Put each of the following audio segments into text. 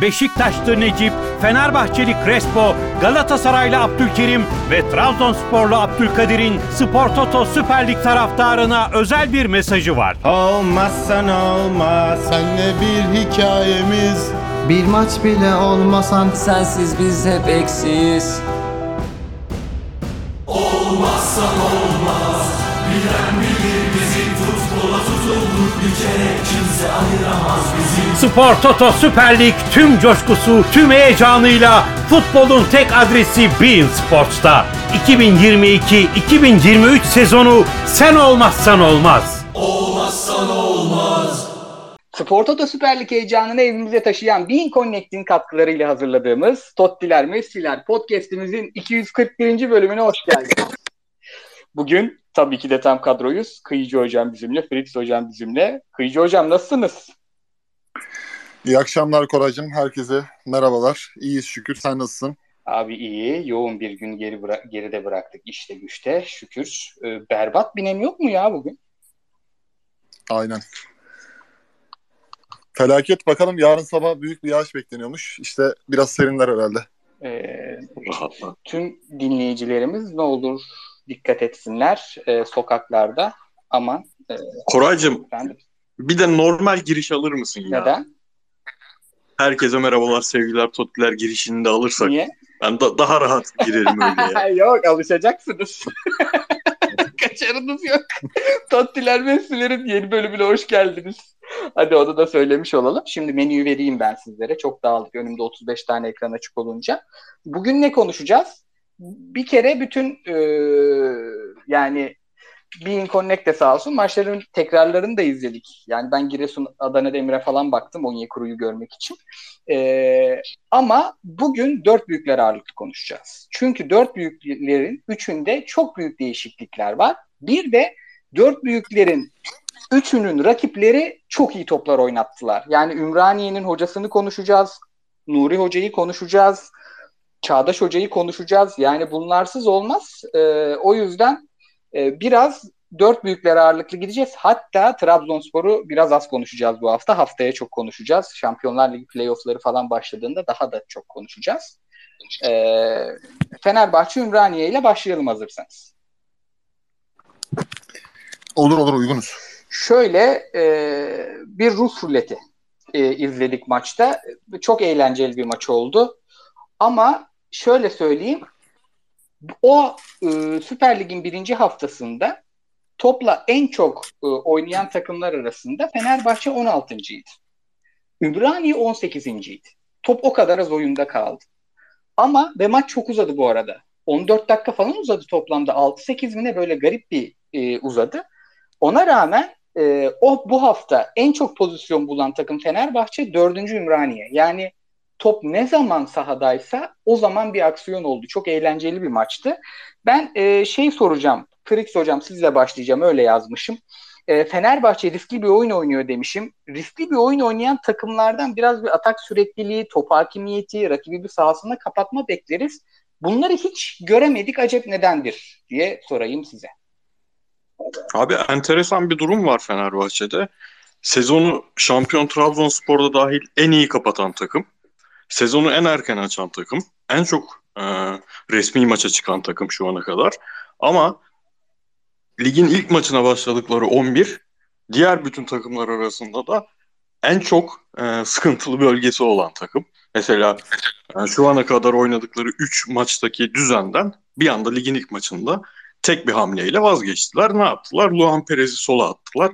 Beşiktaşlı Necip, Fenerbahçeli Crespo, Galatasaraylı Abdülkerim ve Trabzonsporlu Abdülkadir'in Spor Toto Süper Lig taraftarına özel bir mesajı var. Olmazsan olmaz Senle bir hikayemiz Bir maç bile olmasan Sensiz biz hep eksiyiz Spor Toto Süper Lig tüm coşkusu, tüm heyecanıyla futbolun tek adresi Bein Sports'ta. 2022-2023 sezonu sen olmazsan olmaz. Spor Toto Süper Lig heyecanını evimize taşıyan Bean Connect'in katkılarıyla hazırladığımız Tottiler Messi'ler podcast'imizin 241. bölümüne hoş geldiniz. Bugün tabii ki de tam kadroyuz. Kıyıcı Hocam bizimle, Fritz Hocam bizimle. Kıyıcı Hocam nasılsınız? İyi akşamlar Koraycığım. Herkese merhabalar. İyiyiz şükür. Sen nasılsın? Abi iyi, yoğun bir gün geri bıra- geride bıraktık işte güçte şükür. Ee, berbat bir nem yok mu ya bugün? Aynen. Felaket bakalım yarın sabah büyük bir yağış bekleniyormuş. İşte biraz serinler herhalde. Ee, tüm dinleyicilerimiz ne olur dikkat etsinler ee, sokaklarda. Aman e, Koraycığım efendim bir de normal giriş alır mısın ya? neden? Herkese merhabalar sevgiler Tottiler girişini de alırsak. Niye? Ben da- daha rahat girerim öyle ya. yok alışacaksınız. Kaçarınız yok. Tottiler Messi'lerin yeni bölümüne hoş geldiniz. Hadi onu da söylemiş olalım. Şimdi menüyü vereyim ben sizlere. Çok dağıldık. Önümde 35 tane ekran açık olunca. Bugün ne konuşacağız? Bir kere bütün e, yani Being Connect de sağ olsun maçların tekrarlarını da izledik. Yani ben Giresun Adana Demir'e falan baktım Onyekuru'yu görmek için. E, ama bugün dört büyükler ağırlıklı konuşacağız. Çünkü dört büyüklerin üçünde çok büyük değişiklikler var. Bir de dört büyüklerin üçünün rakipleri çok iyi toplar oynattılar. Yani Ümraniye'nin hocasını konuşacağız. Nuri Hoca'yı konuşacağız. Çağdaş Hoca'yı konuşacağız. Yani bunlarsız olmaz. Ee, o yüzden e, biraz dört büyükler ağırlıklı gideceğiz. Hatta Trabzonspor'u biraz az konuşacağız bu hafta. Haftaya çok konuşacağız. Şampiyonlar Ligi playoffları falan başladığında daha da çok konuşacağız. Ee, Fenerbahçe Ümraniye ile başlayalım hazırsanız. Olur olur uygunuz. Şöyle e, bir Rus ruleti e, izledik maçta. Çok eğlenceli bir maç oldu. Ama şöyle söyleyeyim. O e, Süper Lig'in birinci haftasında topla en çok e, oynayan takımlar arasında Fenerbahçe 16.ydi. Ümraniye 18.ydi. Top o kadar az oyunda kaldı. Ama ve maç çok uzadı bu arada. 14 dakika falan uzadı toplamda. 6-8 mi ne böyle garip bir e, uzadı. Ona rağmen e, o bu hafta en çok pozisyon bulan takım Fenerbahçe 4. Ümraniye. Yani top ne zaman sahadaysa o zaman bir aksiyon oldu. Çok eğlenceli bir maçtı. Ben e, şey soracağım. Frix hocam sizle başlayacağım. Öyle yazmışım. E, Fenerbahçe riskli bir oyun oynuyor demişim. Riskli bir oyun oynayan takımlardan biraz bir atak sürekliliği, top hakimiyeti, rakibi bir sahasında kapatma bekleriz. Bunları hiç göremedik. Acep nedendir diye sorayım size. Abi enteresan bir durum var Fenerbahçe'de. Sezonu şampiyon Trabzonspor'da dahil en iyi kapatan takım. Sezonu en erken açan takım. En çok e, resmi maça çıkan takım şu ana kadar. Ama ligin ilk maçına başladıkları 11 diğer bütün takımlar arasında da en çok e, sıkıntılı bölgesi olan takım. Mesela e, şu ana kadar oynadıkları 3 maçtaki düzenden bir anda ligin ilk maçında tek bir hamleyle vazgeçtiler. Ne yaptılar? Luan Perez'i sola attılar.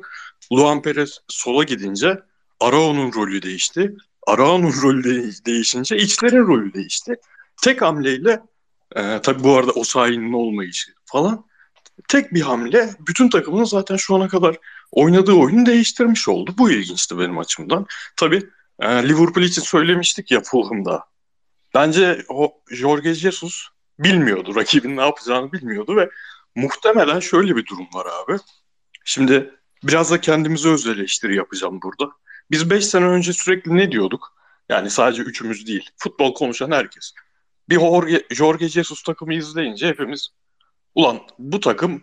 Luan Perez sola gidince Arao'nun rolü değişti. Arao'nun rolü de- değişince içlerin rolü değişti. Tek hamleyle e, tabii bu arada o sahinin olmayışı falan tek bir hamle bütün takımın zaten şu ana kadar oynadığı oyunu değiştirmiş oldu. Bu ilginçti benim açımdan. Tabii e, Liverpool için söylemiştik ya Fulham'da. Bence o Jorge Jesus bilmiyordu. Rakibin ne yapacağını bilmiyordu ve muhtemelen şöyle bir durum var abi. Şimdi biraz da kendimize öz eleştiri yapacağım burada. Biz 5 sene önce sürekli ne diyorduk? Yani sadece üçümüz değil. Futbol konuşan herkes. Bir Jorge, Jorge Jesus takımı izleyince hepimiz ulan bu takım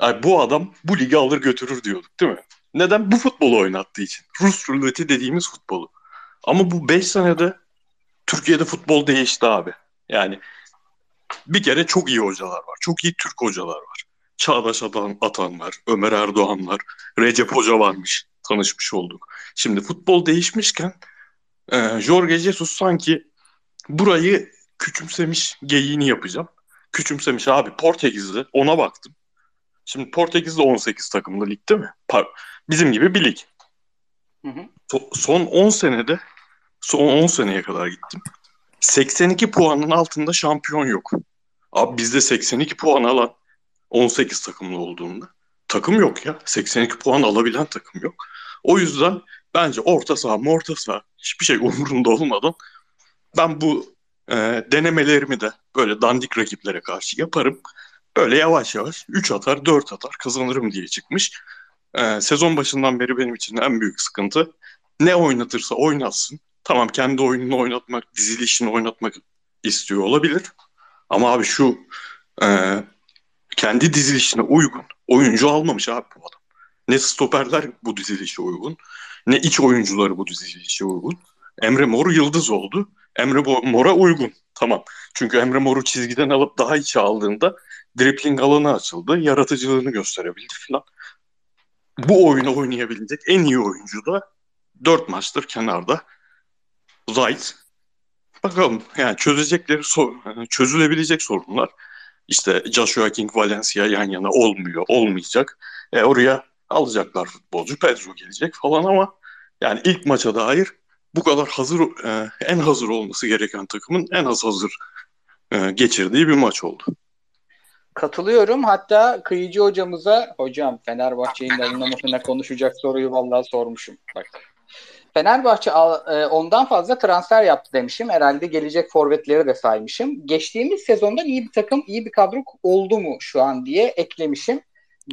yani bu adam bu ligi alır götürür diyorduk değil mi? Neden? Bu futbolu oynattığı için. Rus ruleti dediğimiz futbolu. Ama bu 5 senede Türkiye'de futbol değişti abi. Yani bir kere çok iyi hocalar var. Çok iyi Türk hocalar var. Çağdaş Atan, Atan var, Ömer Erdoğan var, Recep Hoca varmış. Tanışmış olduk. Şimdi futbol değişmişken e, Jorge Jesus sanki burayı küçümsemiş geyiğini yapacağım. Küçümsemiş abi Portekiz'de ona baktım. Şimdi Portekiz'de 18 takımlı lig değil mi? Par- Bizim gibi bir lig. Hı hı. So- son 10 senede son 10 seneye kadar gittim. 82 puanın altında şampiyon yok. Abi bizde 82 puan alan 18 takımlı olduğunda takım yok ya. 82 puan alabilen takım yok. O yüzden bence orta saha, orta saha hiçbir şey umurumda olmadan ben bu e, denemelerimi de böyle dandik rakiplere karşı yaparım. Böyle yavaş yavaş 3 atar, 4 atar kazanırım diye çıkmış. E, sezon başından beri benim için en büyük sıkıntı ne oynatırsa oynatsın. Tamam kendi oyununu oynatmak, dizilişini oynatmak istiyor olabilir. Ama abi şu e, kendi dizilişine uygun oyuncu almamış abi bu adam. Ne stoperler bu dizilişe uygun, ne iç oyuncuları bu dizilişe uygun. Emre Mor yıldız oldu. Emre Mor'a uygun. Tamam. Çünkü Emre Mor'u çizgiden alıp daha içe aldığında dripling alanı açıldı. Yaratıcılığını gösterebildi falan. Bu oyunu oynayabilecek en iyi oyuncu da 4 maçtır kenarda. Zayt. Bakalım yani çözecekleri çözülebilecek sorunlar. İşte Joshua King Valencia yan yana olmuyor, olmayacak. E, oraya alacaklar futbolcu. Pedro gelecek falan ama yani ilk maça dair bu kadar hazır e, en hazır olması gereken takımın en az hazır e, geçirdiği bir maç oldu. Katılıyorum. Hatta Kıyıcı hocamıza hocam Fenerbahçe'nin alınmamasına konuşacak soruyu vallahi sormuşum. Bak. Fenerbahçe e, ondan fazla transfer yaptı demişim. Herhalde gelecek forvetleri de saymışım. Geçtiğimiz sezondan iyi bir takım, iyi bir kadro oldu mu şu an diye eklemişim.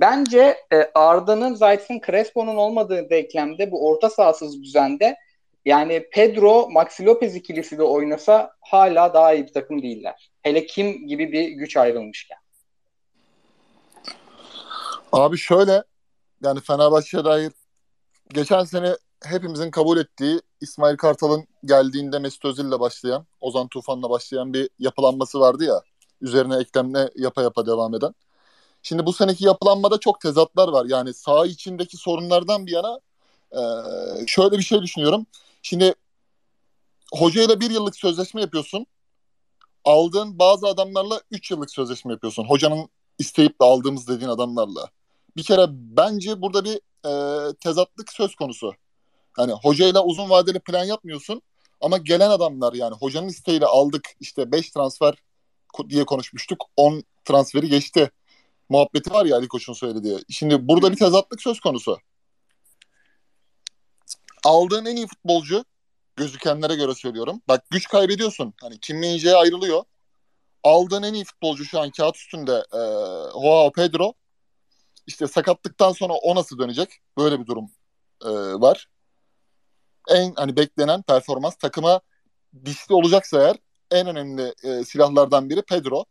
Bence e, Arda'nın, Zayt'ın, Crespo'nun olmadığı denklemde bu orta sahasız düzende yani Pedro, Maxi Lopez ikilisi de oynasa hala daha iyi bir takım değiller. Hele kim gibi bir güç ayrılmışken. Abi şöyle yani Fenerbahçe'ye dair geçen sene hepimizin kabul ettiği İsmail Kartal'ın geldiğinde Mesut Özil'le başlayan, Ozan Tufan'la başlayan bir yapılanması vardı ya. Üzerine eklemle yapa yapa devam eden. Şimdi bu seneki yapılanmada çok tezatlar var. Yani saha içindeki sorunlardan bir yana şöyle bir şey düşünüyorum. Şimdi hocayla bir yıllık sözleşme yapıyorsun. Aldığın bazı adamlarla üç yıllık sözleşme yapıyorsun. Hocanın isteyip de aldığımız dediğin adamlarla. Bir kere bence burada bir e, tezatlık söz konusu. Hani hocayla uzun vadeli plan yapmıyorsun ama gelen adamlar yani hocanın isteğiyle aldık işte 5 transfer diye konuşmuştuk. 10 transferi geçti. Muhabbeti var ya Ali Koç'un söylediği. Şimdi burada bir tezatlık söz konusu. Aldığın en iyi futbolcu gözükenlere göre söylüyorum. Bak güç kaybediyorsun. Hani Kim Min-jae ayrılıyor. Aldığın en iyi futbolcu şu an kağıt üstünde e, Joao Pedro. İşte sakatlıktan sonra o nasıl dönecek? Böyle bir durum e, var. En hani beklenen performans takıma dişli olacaksa eğer en önemli e, silahlardan biri Pedro.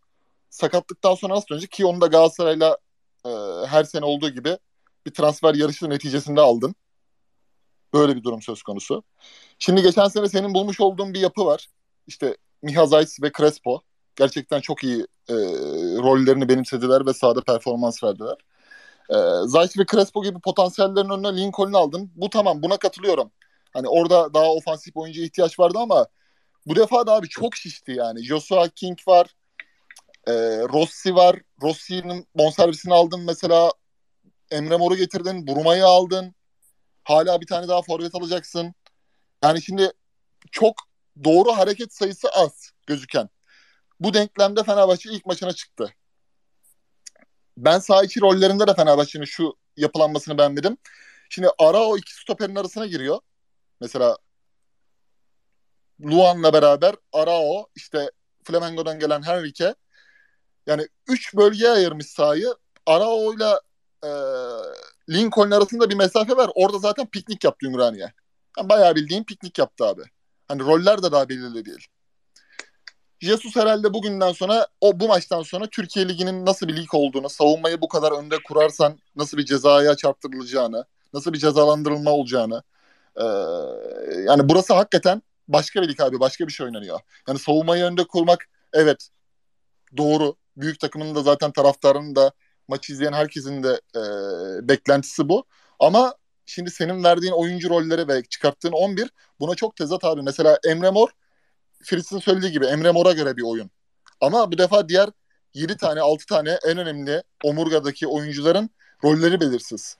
Sakatlıktan sonra nasıl dönecek ki onu da Galatasaray'la e, her sene olduğu gibi bir transfer yarışı neticesinde aldın. Böyle bir durum söz konusu. Şimdi geçen sene senin bulmuş olduğun bir yapı var. İşte Miha Zayt ve Crespo. Gerçekten çok iyi e, rollerini benimsediler ve sahada performans verdiler. E, Zayt ve Crespo gibi potansiyellerin önüne Lincoln'u aldın. Bu tamam buna katılıyorum. Hani orada daha ofansif oyuncuya ihtiyaç vardı ama bu defa da abi çok şişti yani. Joshua King var. E, Rossi var. Rossi'nin bonservisini aldın mesela. Emre Mor'u getirdin. Buruma'yı aldın. Hala bir tane daha forvet alacaksın. Yani şimdi çok doğru hareket sayısı az gözüken. Bu denklemde Fenerbahçe ilk maçına çıktı. Ben sağ içi rollerinde de Fenerbahçe'nin şu yapılanmasını beğenmedim. Şimdi ara o iki stoperin arasına giriyor. Mesela Luan'la beraber Arao, işte Flamengo'dan gelen Henrique. Yani üç bölgeye ayırmış sahayı. Arao'yla e, Lincoln arasında bir mesafe var. Orada zaten piknik yaptı Ümraniye. Yani bayağı bildiğin piknik yaptı abi. Hani roller de daha belirli değil. Jesus herhalde bugünden sonra o bu maçtan sonra Türkiye Ligi'nin nasıl bir lig olduğunu, savunmayı bu kadar önde kurarsan nasıl bir cezaya çarptırılacağını, nasıl bir cezalandırılma olacağını, ee, yani burası hakikaten başka bir lig abi. Başka bir şey oynanıyor. Yani savunmayı önde kurmak evet doğru. Büyük takımın da zaten taraftarının da maçı izleyen herkesin de e, beklentisi bu. Ama şimdi senin verdiğin oyuncu rolleri ve çıkarttığın 11 buna çok tezat abi. Mesela Emre Mor Fritz'in söylediği gibi Emre Mor'a göre bir oyun. Ama bu defa diğer 7 tane 6 tane en önemli omurgadaki oyuncuların rolleri belirsiz.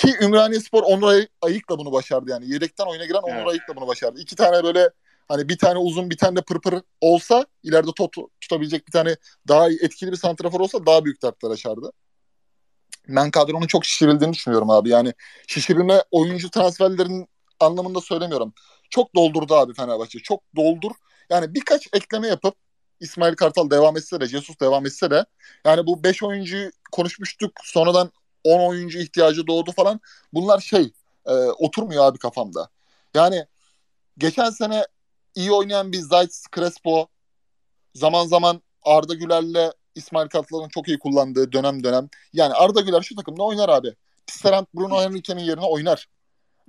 Ki Ümraniye Spor Onur Ay- Ayık'la bunu başardı yani. Yedekten oyuna giren Onur Evet. Ayık'la bunu başardı. İki tane böyle hani bir tane uzun bir tane de pırpır olsa ileride tot tutabilecek bir tane daha etkili bir santrafor olsa daha büyük dertler açardı. Ben kadronun çok şişirildiğini düşünüyorum abi. Yani şişirilme oyuncu transferlerinin anlamında söylemiyorum. Çok doldurdu abi Fenerbahçe. Çok doldur. Yani birkaç ekleme yapıp İsmail Kartal devam etse de Jesus devam etse de yani bu 5 oyuncuyu konuşmuştuk. Sonradan 10 oyuncu ihtiyacı doğdu falan. Bunlar şey e, oturmuyor abi kafamda. Yani geçen sene iyi oynayan bir Zayt Crespo zaman zaman Arda Güler'le İsmail Kartal'ın çok iyi kullandığı dönem dönem. Yani Arda Güler şu takımda oynar abi. Tisserand Bruno Henrique'nin yerine oynar.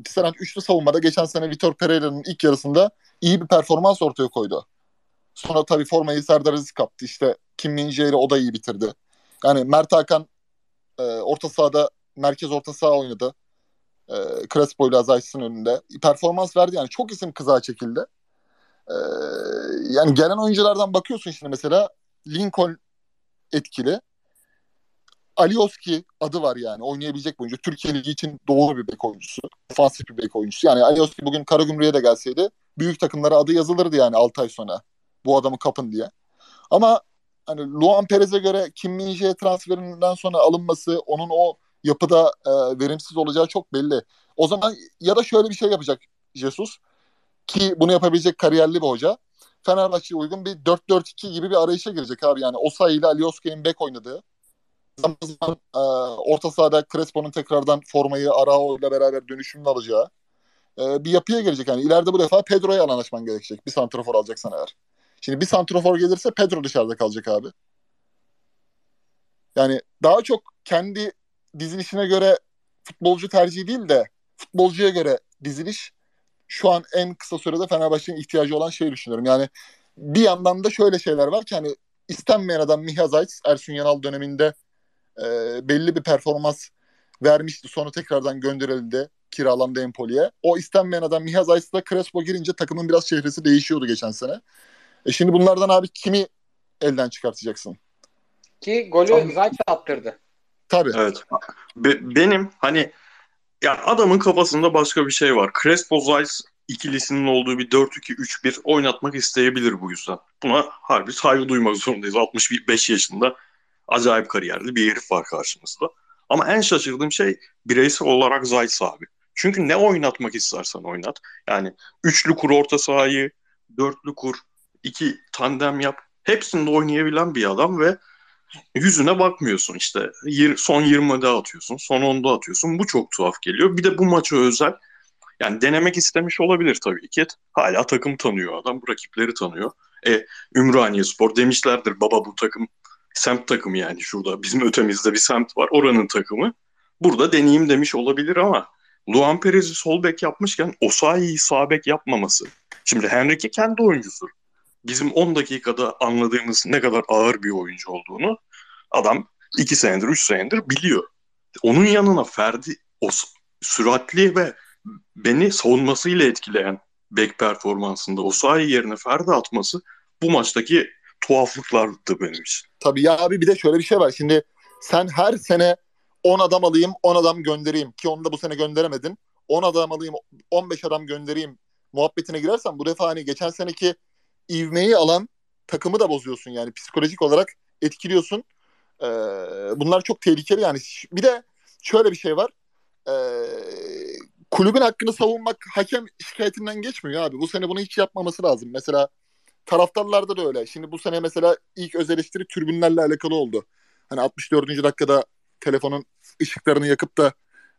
Tisserand üçlü savunmada geçen sene Vitor Pereira'nın ilk yarısında iyi bir performans ortaya koydu. Sonra tabii formayı Serdar Aziz kaptı. İşte Kim min o da iyi bitirdi. Yani Mert Hakan e, orta sahada merkez orta saha oynadı. E, Crespo ile Zayt'sın önünde. Performans verdi yani. Çok isim kıza çekildi. E, yani gelen oyunculardan bakıyorsun şimdi mesela Lincoln etkili. Alioski adı var yani. Oynayabilecek oyuncu. Türkiye Ligi için doğru bir bek oyuncusu. Ofansif bir bek oyuncusu. Yani Alioski bugün Karagümrük'e de gelseydi büyük takımlara adı yazılırdı yani 6 ay sonra. Bu adamı kapın diye. Ama hani Luan Perez'e göre Kim min transferinden sonra alınması onun o yapıda e, verimsiz olacağı çok belli. O zaman ya da şöyle bir şey yapacak Jesus ki bunu yapabilecek kariyerli bir hoca. Fenerbahçe'ye uygun bir 4-4-2 gibi bir arayışa girecek abi. Yani Osayi ile Alioski'nin bek oynadığı. Zaman zaman e, orta sahada Crespo'nun tekrardan formayı Arao ile beraber dönüşümünü alacağı e, bir yapıya gelecek. Yani ileride bu defa Pedro'ya alan açman gerekecek. Bir santrafor alacaksan eğer. Şimdi bir santrafor gelirse Pedro dışarıda kalacak abi. Yani daha çok kendi dizilişine göre futbolcu tercihi değil de futbolcuya göre diziliş şu an en kısa sürede Fenerbahçe'nin ihtiyacı olan şey düşünüyorum. Yani bir yandan da şöyle şeyler var ki hani istenmeyen adam Miha Zayt Ersun Yanal döneminde e, belli bir performans vermişti. Sonra tekrardan gönderildi kiralandı Empoli'ye. O istenmeyen adam Miha Zayt'la Crespo girince takımın biraz çehresi değişiyordu geçen sene. E şimdi bunlardan abi kimi elden çıkartacaksın? Ki golü Tamam. Zayt attırdı. Tabii. Evet. Be- benim hani ya adamın kafasında başka bir şey var. Crespo Zayt ikilisinin olduğu bir 4-2-3-1 oynatmak isteyebilir bu yüzden. Buna harbi saygı duymak zorundayız. 65 yaşında acayip kariyerli bir herif var karşımızda. Ama en şaşırdığım şey bireysel olarak Zayt abi. Çünkü ne oynatmak istersen oynat. Yani üçlü kur orta sahayı, dörtlü kur, iki tandem yap. Hepsinde oynayabilen bir adam ve yüzüne bakmıyorsun işte. Son 20'de atıyorsun, son 10'da atıyorsun. Bu çok tuhaf geliyor. Bir de bu maça özel. Yani denemek istemiş olabilir tabii ki. Hala takım tanıyor adam, rakipleri tanıyor. E, Ümraniye Spor demişlerdir baba bu takım semt takımı yani şurada. Bizim ötemizde bir semt var. Oranın takımı. Burada deneyeyim demiş olabilir ama Luan Perez'i sol bek yapmışken Osayi'yi sağ bek yapmaması. Şimdi Henrique kendi oyuncusu. Bizim 10 dakikada anladığımız ne kadar ağır bir oyuncu olduğunu adam 2 senedir 3 senedir biliyor. Onun yanına Ferdi o süratli ve beni savunmasıyla etkileyen bek performansında Osayi yerine Ferdi atması bu maçtaki tuhaflıklardı benim için. Tabii ya abi bir de şöyle bir şey var. Şimdi sen her sene 10 adam alayım, 10 adam göndereyim ki onu da bu sene gönderemedin. 10 adam alayım, 15 adam göndereyim muhabbetine girersen bu defa hani geçen seneki ivmeyi alan takımı da bozuyorsun yani psikolojik olarak etkiliyorsun. Ee, bunlar çok tehlikeli yani. Bir de şöyle bir şey var. Ee, kulübün hakkını savunmak hakem şikayetinden geçmiyor abi. Bu sene bunu hiç yapmaması lazım. Mesela taraftarlarda da öyle. Şimdi bu sene mesela ilk öz eleştiri tribünlerle alakalı oldu. Hani 64. dakikada telefonun ışıklarını yakıp da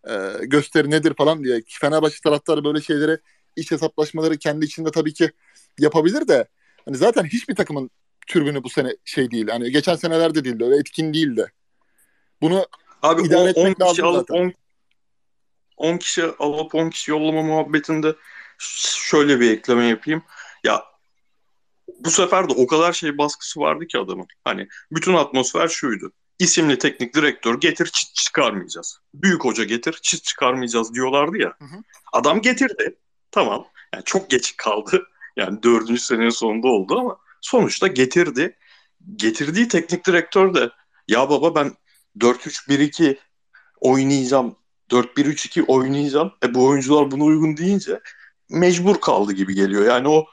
e, gösteri nedir falan diye. Fenerbahçe taraftarı böyle şeylere iç hesaplaşmaları kendi içinde tabii ki yapabilir de hani zaten hiçbir takımın tribünü bu sene şey değil. Hani geçen senelerde değildi. Öyle etkin değildi. Bunu Abi İdare o 10 etmek kişi lazım alıp zaten. 10 10 kişi alıp 10 kişi yollama muhabbetinde şöyle bir ekleme yapayım. Ya bu sefer de o kadar şey baskısı vardı ki adamın. Hani bütün atmosfer şuydu. İsimli teknik direktör getir çit çıkarmayacağız. Büyük hoca getir çit çıkarmayacağız diyorlardı ya. Hı hı. Adam getirdi. Tamam. Yani çok geç kaldı. Yani dördüncü senenin sonunda oldu ama sonuçta getirdi. Getirdiği teknik direktör de ya baba ben 4-3-1-2 oynayacağım. 4-1-3-2 oynayacağım. E bu oyuncular buna uygun deyince mecbur kaldı gibi geliyor. Yani o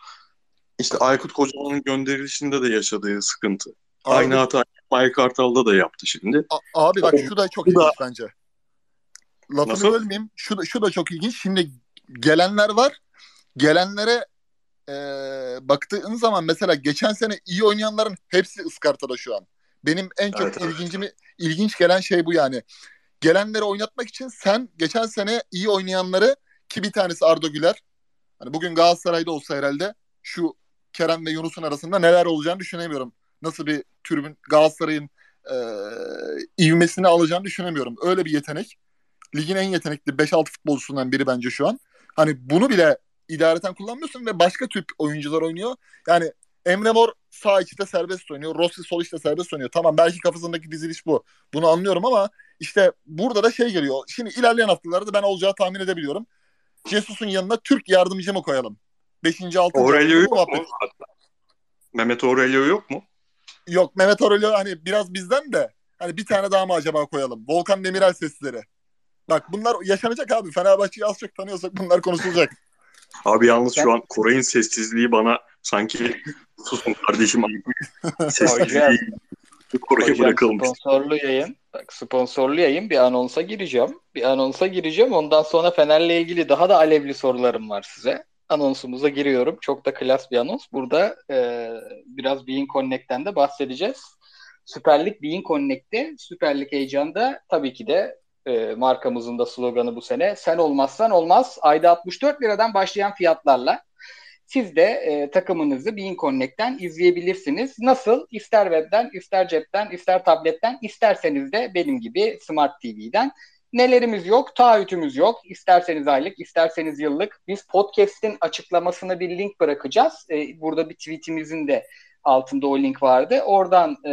işte Aykut Kocaman'ın gönderilişinde de yaşadığı sıkıntı. Abi, Aynı hata Mike Kartal'da da yaptı şimdi. a- abi bak şu da çok Bu da- ilginç bence. Lafını Nasıl? bölmeyeyim. Şu da, şu da çok ilginç. Şimdi gelenler var. Gelenlere e, baktığın zaman mesela geçen sene iyi oynayanların hepsi ıskartada şu an. Benim en çok Evet, evet. ilgincimi ilginç gelen şey bu yani. Gelenleri oynatmak için sen geçen sene iyi oynayanları ki bir tanesi Arda Güler. Hani bugün Galatasaray'da olsa herhalde şu Kerem ve Yunus'un arasında neler olacağını düşünemiyorum. Nasıl bir tribün Galatasaray'ın e, ivmesini alacağını düşünemiyorum. Öyle bir yetenek. Ligin en yetenekli 5-6 futbolcusundan biri bence şu an. Hani bunu bile idareten kullanmıyorsun ve başka tip oyuncular oynuyor. Yani Emre Mor sağ içte serbest oynuyor. Rossi sol içte serbest oynuyor. Tamam belki kafasındaki diziliş bu. Bunu anlıyorum ama işte burada da şey geliyor. Şimdi ilerleyen haftalarda ben olacağı tahmin edebiliyorum. Jesus'un yanına Türk yardımcı mı koyalım? 5. 6. Aurelio yok mu? Mehmet Aurelio yok mu? Yok Mehmet Aurelio hani biraz bizden de hani bir tane daha mı acaba koyalım? Volkan Demirel sesleri. Bak bunlar yaşanacak abi. Fenerbahçe'yi az çok tanıyorsak bunlar konuşulacak. Abi yalnız şu an Koray'ın sessizliği bana sanki susun kardeşim sessizliği Koray'a Hocam bırakılmış. sponsorlu yayın. Bak sponsorlu yayın bir anonsa gireceğim. Bir anonsa gireceğim. Ondan sonra Fener'le ilgili daha da alevli sorularım var size. Anonsumuza giriyorum. Çok da klas bir anons. Burada e, biraz Bean Connect'ten de bahsedeceğiz. Süper Lig Bean Connect'te Süper Lig heyecanında tabii ki de e, markamızın da sloganı bu sene sen olmazsan olmaz. Ayda 64 liradan başlayan fiyatlarla siz de e, takımınızı Bean Connect'ten izleyebilirsiniz. Nasıl? İster webden, ister cepten, ister tabletten, isterseniz de benim gibi Smart TV'den. Nelerimiz yok? Taahhütümüz yok. İsterseniz aylık, isterseniz yıllık. Biz podcast'in açıklamasına bir link bırakacağız. E, burada bir tweetimizin de altında o link vardı. Oradan e,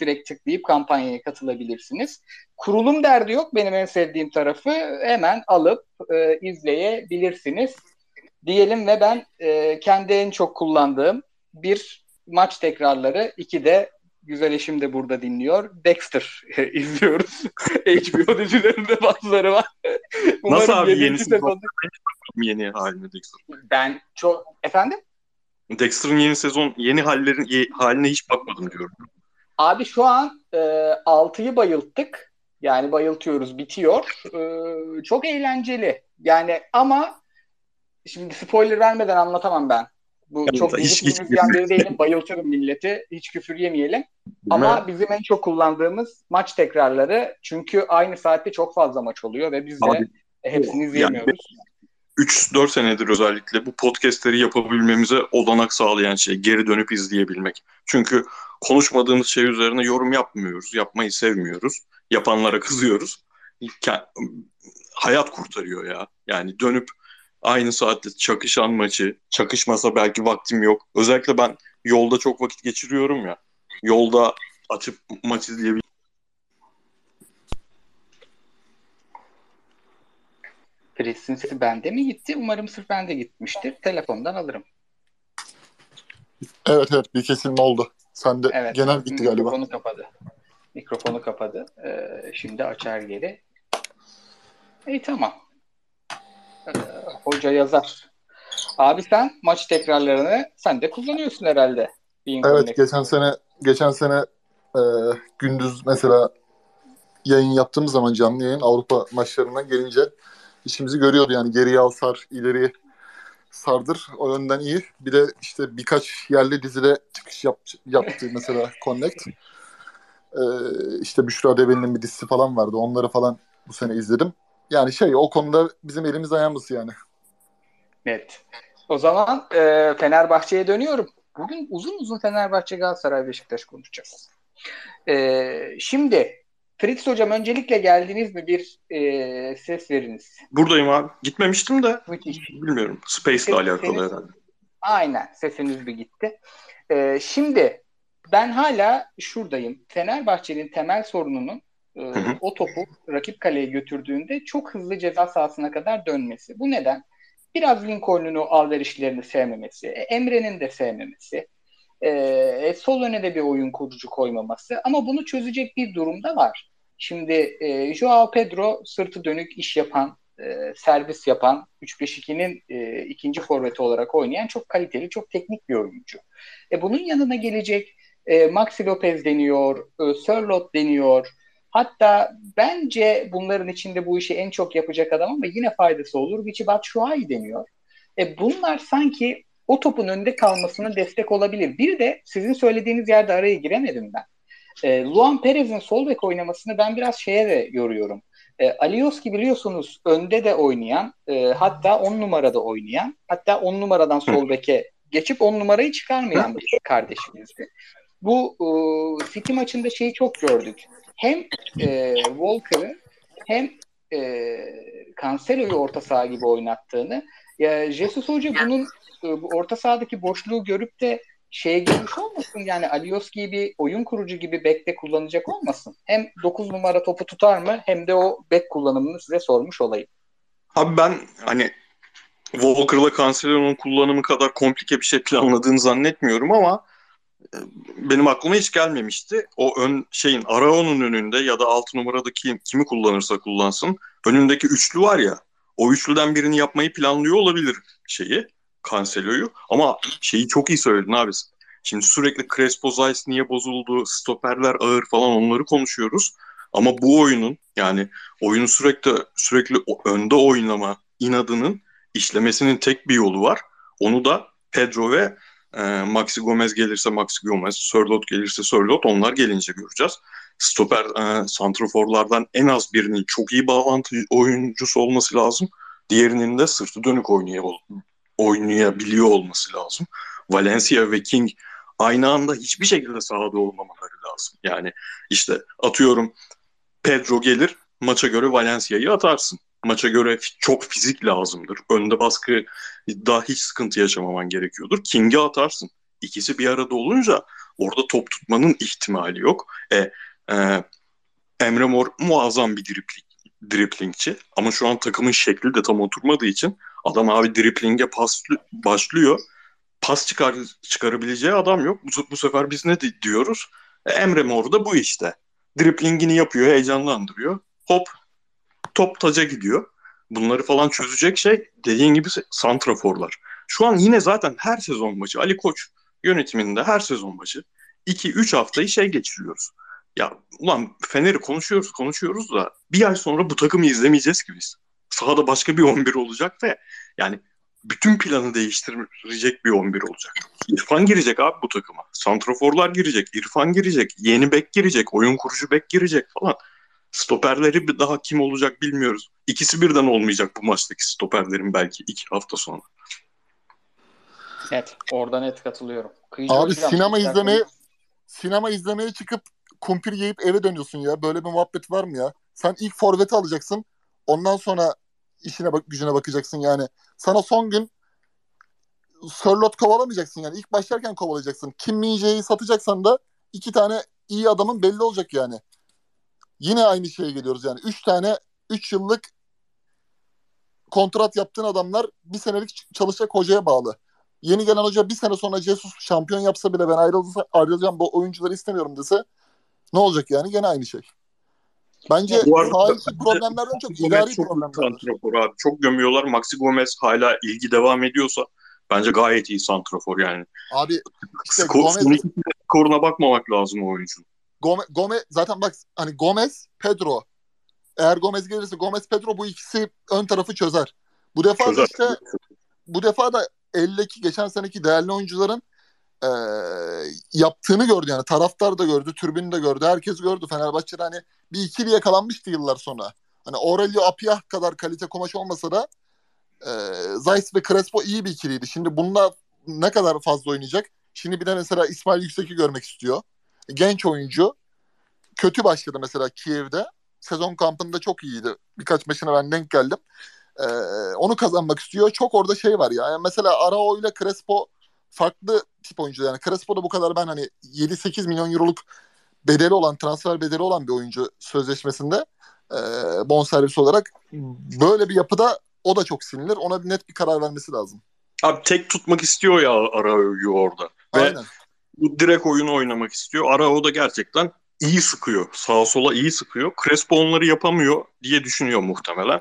direkt tıklayıp kampanyaya katılabilirsiniz. Kurulum derdi yok. Benim en sevdiğim tarafı hemen alıp e, izleyebilirsiniz diyelim ve ben e, kendi en çok kullandığım bir maç tekrarları, iki de güzel eşim de burada dinliyor. Dexter izliyoruz. HBO dizilerinde bazıları var. Umarım Nasıl abi yeni yedinci sezon? sezonda- Yeni haline Dexter. Ben çok... Efendim? Dexter'ın yeni sezon yeni hallerin haline hiç bakmadım diyorum. Abi şu an e, 6'yı bayılttık. Yani bayıltıyoruz, bitiyor. E, çok eğlenceli. Yani ama şimdi spoiler vermeden anlatamam ben. Bu Evet, çok hiç- hiç- müzisyen biri değilim. Bayıltırım milleti. Hiç küfür yemeyelim. Ama bizim en çok kullandığımız maç tekrarları. Çünkü aynı saatte çok fazla maç oluyor ve biz de Abi, hepsini izleyemiyoruz. 3-4 senedir özellikle bu podcastleri yapabilmemize olanak sağlayan şey geri dönüp izleyebilmek. Çünkü konuşmadığımız şey üzerine yorum yapmıyoruz, yapmayı sevmiyoruz. Yapanlara kızıyoruz. Hayat kurtarıyor ya. Yani dönüp aynı saatte çakışan maçı, çakışmasa belki vaktim yok. Özellikle ben yolda çok vakit geçiriyorum ya. Yolda açıp maç izleyebiliyorum. Pris'in sesi bende mi gitti? Umarım sırf bende gitmiştir. Telefondan alırım. Evet evet bir kesilme oldu. Sen de Evet. genel gitti galiba. Mikrofonu kapadı. Mikrofonu kapadı. Ee, şimdi açar geri. İyi tamam. Ee, hoca yazar. Abi sen maç tekrarlarını sen de kullanıyorsun herhalde. Evet Connect. geçen sene geçen sene e, gündüz mesela yayın yaptığımız zaman canlı yayın Avrupa maçlarına gelince işimizi görüyordu yani geriye al sar ileriye sardır o yönden iyi. Bir de işte birkaç yerli dizide çıkış yap, yaptı mesela Connect. E, işte Büşra Develi'nin bir dizisi falan vardı onları falan bu sene izledim. Yani şey o konuda bizim elimiz ayağımız yani. Net. O zaman e, Fenerbahçe'ye dönüyorum. Bugün uzun uzun Fenerbahçe, Galatasaray, Beşiktaş konuşacağız. E, şimdi Fritz Hocam öncelikle geldiniz mi bir e, ses veriniz. Buradayım abi. Gitmemiştim de Müthiş. bilmiyorum. Space ile Ses- alakalı herhalde. Aynen sesiniz bir gitti. E, şimdi ben hala şuradayım. Fenerbahçe'nin temel sorununun e, hı. o topu rakip kaleye götürdüğünde çok hızlı ceza sahasına kadar dönmesi. Bu neden? Biraz Lincoln'un o alverişlerini sevmemesi, e, Emre'nin de sevmemesi, e, sol öne de bir oyun kurucu koymaması ama bunu çözecek bir durumda var. Şimdi e, Joao Pedro sırtı dönük iş yapan, e, servis yapan 3-5-2'nin e, ikinci forveti olarak oynayan çok kaliteli, çok teknik bir oyuncu. E, bunun yanına gelecek e, Maxi Lopez deniyor, e, Sörloth deniyor. Hatta bence bunların içinde bu işi en çok yapacak adam ama yine faydası olur. Vichy Batshuayi deniyor. E, bunlar sanki o topun önünde kalmasına destek olabilir. Bir de sizin söylediğiniz yerde araya giremedim ben. E, Luan Perez'in sol bek oynamasını ben biraz şeye de yoruyorum. E, Alioski biliyorsunuz önde de oynayan, e, hatta 10 numarada oynayan, hatta 10 numaradan sol beke geçip 10 numarayı çıkarmayan bir kardeşimizdi. Bu e, City maçında şeyi çok gördük. Hem e, Walker'ı hem e, Cancelo'yu orta saha gibi oynattığını. Ya Jesus Hoca bunun e, orta sahadaki boşluğu görüp de şeye girmiş olmasın yani Alioski'yi bir oyun kurucu gibi bekte kullanacak olmasın. Hem 9 numara topu tutar mı hem de o bek kullanımını size sormuş olayım. Abi ben hani Walker'la Cancelo'nun kullanımı kadar komplike bir şey planladığını zannetmiyorum ama e, benim aklıma hiç gelmemişti. O ön şeyin Arao'nun önünde ya da 6 numarada kim, kimi kullanırsa kullansın önündeki üçlü var ya o üçlüden birini yapmayı planlıyor olabilir şeyi Cancelo'yu ama şeyi çok iyi söyledin abi. Şimdi sürekli Crespo Zeiss niye bozuldu, stoperler ağır falan onları konuşuyoruz. Ama bu oyunun yani oyunu sürekli sürekli önde oynama inadının işlemesinin tek bir yolu var. Onu da Pedro ve e, Maxi Gomez gelirse Maxi Gomez, Sörloth gelirse Sörloth onlar gelince göreceğiz. Stoper e, santraforlardan en az birinin çok iyi bağlantı oyuncusu olması lazım. Diğerinin de sırtı dönük oynayab- oynayabiliyor olması lazım. Valencia ve King aynı anda hiçbir şekilde sahada olmamaları lazım. Yani işte atıyorum Pedro gelir maça göre Valencia'yı atarsın. Maça göre çok fizik lazımdır. Önde baskı daha hiç sıkıntı yaşamaman gerekiyordur. King'i atarsın. İkisi bir arada olunca orada top tutmanın ihtimali yok. E, e, Emre Mor muazzam bir dripling, driplingçi. Ama şu an takımın şekli de tam oturmadığı için adam abi driplinge pas başlıyor. Pas çıkar, çıkarabileceği adam yok. Bu, bu sefer biz ne di- diyoruz? E, Emre Mor da bu işte. Driplingini yapıyor, heyecanlandırıyor. Hop top taca gidiyor. Bunları falan çözecek şey dediğin gibi santraforlar. Şu an yine zaten her sezon maçı Ali Koç yönetiminde her sezon maçı 2-3 haftayı şey geçiriyoruz. Ya ulan Fener'i konuşuyoruz konuşuyoruz da bir ay sonra bu takımı izlemeyeceğiz ki biz. Sahada başka bir 11 olacak ve yani bütün planı değiştirecek bir 11 olacak. İrfan girecek abi bu takıma. Santraforlar girecek, İrfan girecek, yeni bek girecek, oyun kurucu bek girecek falan. Stoperleri bir daha kim olacak bilmiyoruz. İkisi birden olmayacak bu maçtaki stoperlerin belki iki hafta sonra. Net. Orada net katılıyorum. Kıyıcı Abi hocam, sinema izlemeye sinema izlemeye çıkıp kumpir yiyip eve dönüyorsun ya. Böyle bir muhabbet var mı ya? Sen ilk forveti alacaksın. Ondan sonra işine bak gücüne bakacaksın yani. Sana son gün Sörlot kovalamayacaksın yani. İlk başlarken kovalayacaksın. Kim Min-jae'yi satacaksan da iki tane iyi adamın belli olacak yani. Yine aynı şeye geliyoruz yani. Üç tane üç yıllık kontrat yaptığın adamlar bir senelik çalışacak hocaya bağlı. Yeni gelen hoca bir sene sonra Jesus şampiyon yapsa bile ben ayrılsa, ayrılacağım bu oyuncuları istemiyorum dese ne olacak yani? Gene aynı şey. Bence Bu arada- saha içi problemlerden çok idari çok problemler. santrafor abi. Çok gömüyorlar. Maxi Gomez hala ilgi devam ediyorsa bence gayet iyi santrafor yani. Abi işte Skor, Gomez, skoruna bakmamak lazım o oyuncunun. Gomez, Gomez zaten bak hani Gomez, Pedro. Eğer Gomez gelirse Gomez, Pedro bu ikisi ön tarafı çözer. Bu defa Çözer. işte bu defa da 52 geçen seneki değerli oyuncuların eee, yaptığını gördü yani. Taraftar da gördü, tribün de gördü, herkes gördü. Fenerbahçe'de hani bir ikili yakalanmıştı yıllar sonra. Hani Aurelio Apia kadar kalite kumaş olmasa da eee Zeiss ve Crespo iyi bir ikiliydi. Şimdi bununla ne kadar fazla oynayacak? Şimdi bir de mesela İsmail Yüksek'i görmek istiyor. Genç oyuncu. kötü başladı mesela Kiev'de. Sezon kampında çok iyiydi. Birkaç maçına ben denk geldim. Ee, onu kazanmak istiyor. Çok orada şey var ya. Yani mesela Arao ile Crespo farklı tip oyuncu. Yani Crespo da bu kadar ben hani 7-8 milyon euroluk bedeli olan, transfer bedeli olan bir oyuncu sözleşmesinde e, bonservis olarak böyle bir yapıda o da çok sinirli. Ona net bir karar vermesi lazım. Abi tek tutmak istiyor ya Arao'yu orada. Ve Aynen. bu direkt oyunu oynamak istiyor. Arao da gerçekten iyi sıkıyor. Sağa sola iyi sıkıyor. Crespo onları yapamıyor diye düşünüyor muhtemelen.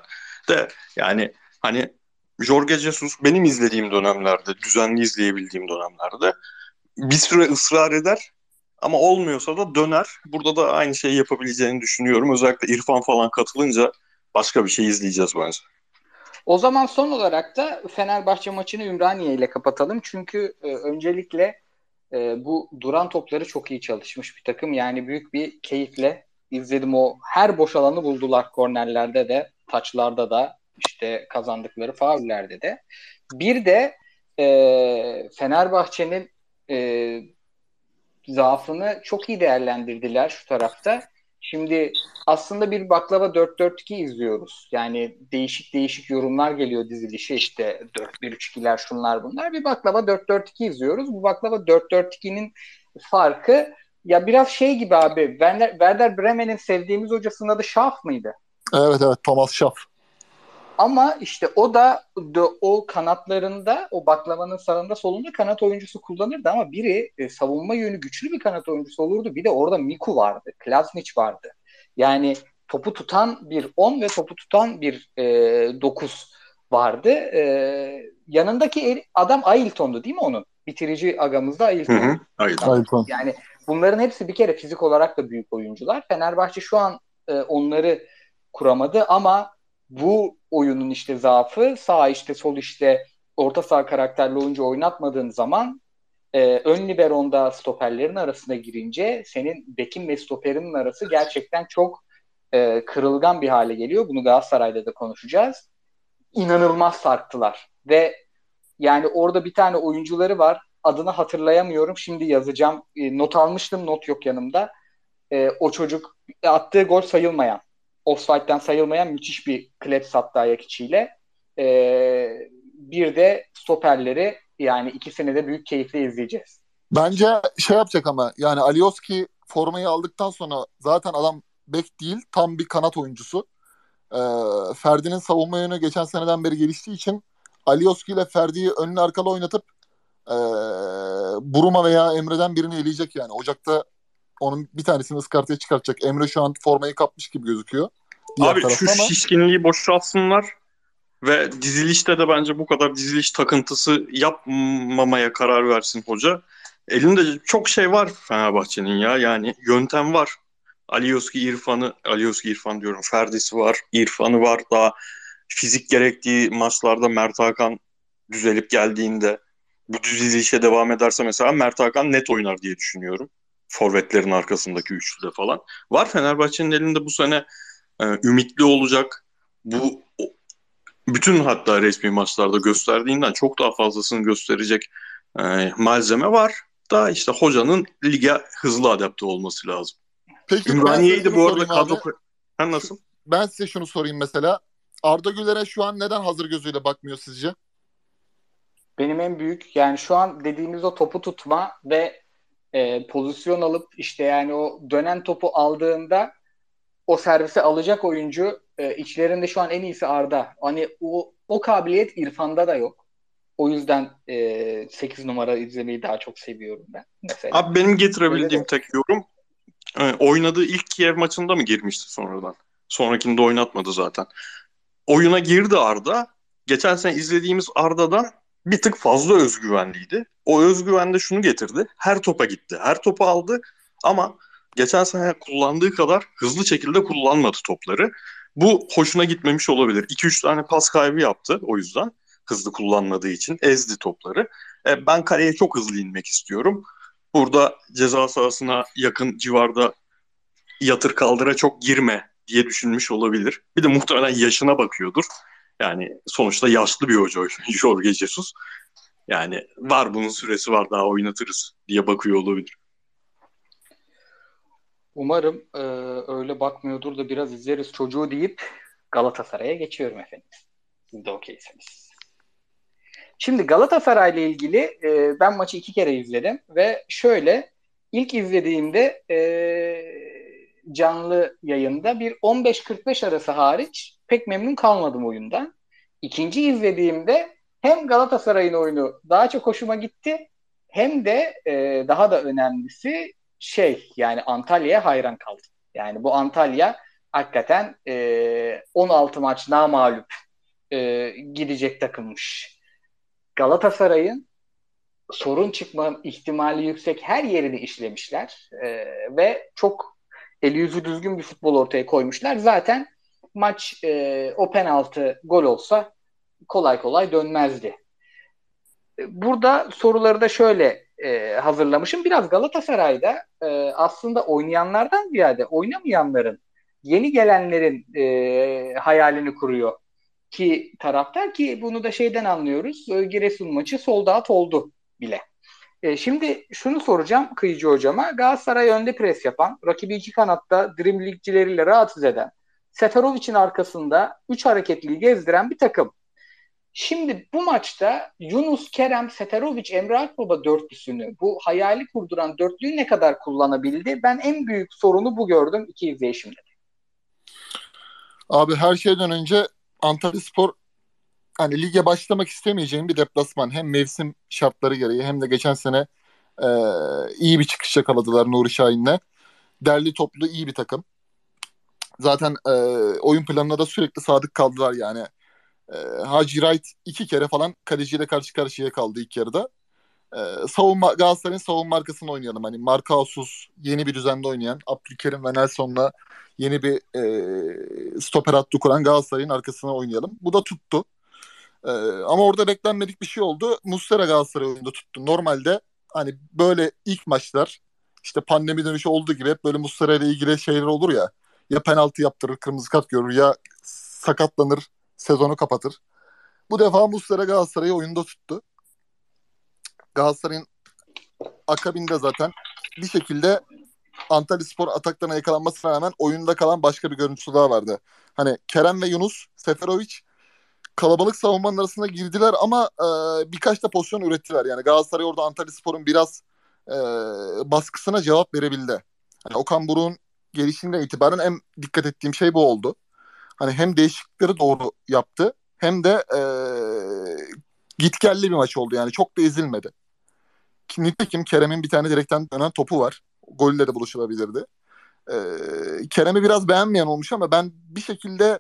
De yani hani Jorge Jesus benim izlediğim dönemlerde, düzenli izleyebildiğim dönemlerde bir süre ısrar eder ama olmuyorsa da döner. Burada da aynı şeyi yapabileceğini düşünüyorum. Özellikle İrfan falan katılınca başka bir şey izleyeceğiz bence. O zaman son olarak da Fenerbahçe maçını Ümraniye ile kapatalım. Çünkü e, öncelikle e, bu duran topları çok iyi çalışmış bir takım. Yani büyük bir keyifle izledim o her boş alanı buldular kornerlerde de, taçlarda da, işte kazandıkları faullerde de. Bir de e, Fenerbahçe'nin e, zaafını çok iyi değerlendirdiler şu tarafta. Şimdi aslında bir baklava 4-4-2 izliyoruz. Yani değişik değişik yorumlar geliyor dizilişe işte 4-1-3-2'ler şunlar bunlar. Bir baklava 4-4-2 izliyoruz. Bu baklava 4-4-2'nin farkı ya biraz şey gibi abi Werder, Werder Bremen'in sevdiğimiz hocasının adı Schaff mıydı? Evet evet Thomas Schaff. Ama işte o da o kanatlarında o baklavanın sağında solunda kanat oyuncusu kullanırdı ama biri e, savunma yönü güçlü bir kanat oyuncusu olurdu. Bir de orada Miku vardı. Klasnic vardı. Yani topu tutan bir 10 ve topu tutan bir e, 9 vardı. E, yanındaki el- adam Ailton'du değil mi onun? Bitirici agamızda Hı Ailton. hı. Hayır. Ailton. Yani bunların hepsi bir kere fizik olarak da büyük oyuncular. Fenerbahçe şu an e, onları kuramadı ama bu oyunun işte zaafı sağ işte sol işte orta saha karakterli oyuncu oynatmadığın zaman e, ön liberonda stoperlerin arasına girince senin bekin ve stoperinin arası gerçekten çok e, kırılgan bir hale geliyor. Bunu Galatasaray'da da konuşacağız. İnanılmaz sarktılar ve yani orada bir tane oyuncuları var. Adını hatırlayamıyorum. Şimdi yazacağım. E, not almıştım. Not yok yanımda. E, o çocuk attığı gol sayılmayan. Offside'den sayılmayan müthiş bir klep sattı ayak içiyle. E, bir de stoperleri yani ikisini de büyük keyifle izleyeceğiz. Bence şey yapacak ama yani Alioski formayı aldıktan sonra zaten adam bek değil tam bir kanat oyuncusu. Ee, Ferdi'nin savunma yönü geçen seneden beri geliştiği için Alioski ile Ferdi'yi önlü arkalı oynatıp e, Buruma veya Emre'den birini eleyecek yani. Ocak'ta onun bir tanesini ıskartaya çıkartacak. Emre şu an formayı kapmış gibi gözüküyor. Diğer Abi şu ama şişkinliği boşaltsınlar ve dizilişte de bence bu kadar diziliş takıntısı yapmamaya karar versin hoca. Elinde çok şey var Fenerbahçe'nin ya. Yani yöntem var. Alioski İrfan'ı, Alioski İrfan diyorum. Ferdi'si var, İrfan'ı var. Daha fizik gerektiği maçlarda Mert Hakan düzelip geldiğinde bu dizilişe devam ederse mesela Mert Hakan net oynar diye düşünüyorum. Forvetlerin arkasındaki üçlüde falan. Var Fenerbahçe'nin elinde bu sene e, ümitli olacak. Bu bütün hatta resmi maçlarda gösterdiğinden çok daha fazlasını gösterecek e, malzeme var. Da işte hocanın lige hızlı adapte olması lazım. peki şunu bu arada kadro... Ha, nasıl? Ben size şunu sorayım mesela. Arda Güler'e şu an neden hazır gözüyle bakmıyor sizce? Benim en büyük yani şu an dediğimiz o topu tutma ve e, pozisyon alıp işte yani o dönen topu aldığında o servise alacak oyuncu e, içlerinde şu an en iyisi Arda. Hani o, o kabiliyet İrfan'da da yok. O yüzden e, 8 numara izlemeyi daha çok seviyorum ben. Mesela. Abi benim getirebildiğim tek yorum e, oynadığı ilk Kiev maçında mı girmişti sonradan? Sonrakinde oynatmadı zaten. Oyuna girdi Arda. Geçen sene izlediğimiz Arda'dan bir tık fazla özgüvenliydi. O özgüven de şunu getirdi. Her topa gitti. Her topu aldı ama geçen sene kullandığı kadar hızlı şekilde kullanmadı topları. Bu hoşuna gitmemiş olabilir. 2-3 tane pas kaybı yaptı o yüzden. Hızlı kullanmadığı için ezdi topları. E, ben kaleye çok hızlı inmek istiyorum. Burada ceza sahasına yakın civarda yatır kaldıra çok girme diye düşünmüş olabilir. Bir de muhtemelen yaşına bakıyordur. Yani sonuçta yaşlı bir hoca Jorge Jesus. Yani var bunun süresi var daha oynatırız diye bakıyor olabilir. Umarım e, öyle bakmıyordur da biraz izleriz çocuğu deyip Galatasaray'a geçiyorum efendim. Siz de okeyseniz. Şimdi Galatasaray ile ilgili e, ben maçı iki kere izledim ve şöyle ilk izlediğimde e, canlı yayında bir 15-45 arası hariç pek memnun kalmadım oyundan. İkinci izlediğimde hem Galatasaray'ın oyunu daha çok hoşuma gitti hem de e, daha da önemlisi şey yani Antalya'ya hayran kaldım. Yani bu Antalya hakikaten e, 16 maç namalup e, gidecek takımmış. Galatasaray'ın sorun çıkma ihtimali yüksek her yerini işlemişler e, ve çok eli yüzü düzgün bir futbol ortaya koymuşlar. Zaten maç e, o penaltı gol olsa kolay kolay dönmezdi. Burada soruları da şöyle e, hazırlamışım. Biraz Galatasaray'da e, aslında oynayanlardan ziyade oynamayanların, yeni gelenlerin e, hayalini kuruyor ki taraftar ki bunu da şeyden anlıyoruz. E, Giresun maçı soldat oldu bile. E, şimdi şunu soracağım Kıyıcı hocama. Galatasaray önde pres yapan, rakibi iki kanatta dribblingçileriyle rahatsız eden, Seferovic'in arkasında 3 hareketliyi gezdiren bir takım. Şimdi bu maçta Yunus, Kerem, Seferovic, Emre Akbaba dörtlüsünü bu hayali kurduran dörtlüyü ne kadar kullanabildi? Ben en büyük sorunu bu gördüm iki izleyişimde. Abi her şeyden önce Antalya Spor hani lige başlamak istemeyeceğim bir deplasman. Hem mevsim şartları gereği hem de geçen sene e, iyi bir çıkış yakaladılar Nuri Şahin'le. Derli toplu iyi bir takım. Zaten e, oyun planına da sürekli sadık kaldılar yani. E, Hacı Wright iki kere falan kaleciyle karşı karşıya kaldı ilk yarıda. E, savunma, Galatasaray'ın savunma markasını oynayalım. Hani Markaosuz yeni bir düzende oynayan Abdülkerim ve Nelson'la yeni bir e, stoper hattı kuran Galatasaray'ın arkasına oynayalım. Bu da tuttu. E, ama orada beklenmedik bir şey oldu. Muslera Galatasaray oyunda tuttu. Normalde hani böyle ilk maçlar işte pandemi dönüşü olduğu gibi hep böyle Muslera ile ilgili şeyler olur ya. Ya penaltı yaptırır, kırmızı kart görür ya sakatlanır, sezonu kapatır. Bu defa Muslera Galatasaray'ı oyunda tuttu. Galatasaray'ın akabinde zaten bir şekilde Antalya Spor ataklarına yakalanmasına rağmen oyunda kalan başka bir görüntüsü daha vardı. Hani Kerem ve Yunus, Seferovic kalabalık savunmanın arasında girdiler ama e, birkaç da pozisyon ürettiler. Yani Galatasaray orada Antalya Spor'un biraz e, baskısına cevap verebildi. Hani Okan Buruk'un gelişinden itibaren en dikkat ettiğim şey bu oldu. Hani hem değişiklikleri doğru yaptı hem de e, gitgelli bir maç oldu yani çok da ezilmedi. Nitekim Kerem'in bir tane direkten dönen topu var. Golle de buluşulabilirdi. Ee, Kerem'i biraz beğenmeyen olmuş ama ben bir şekilde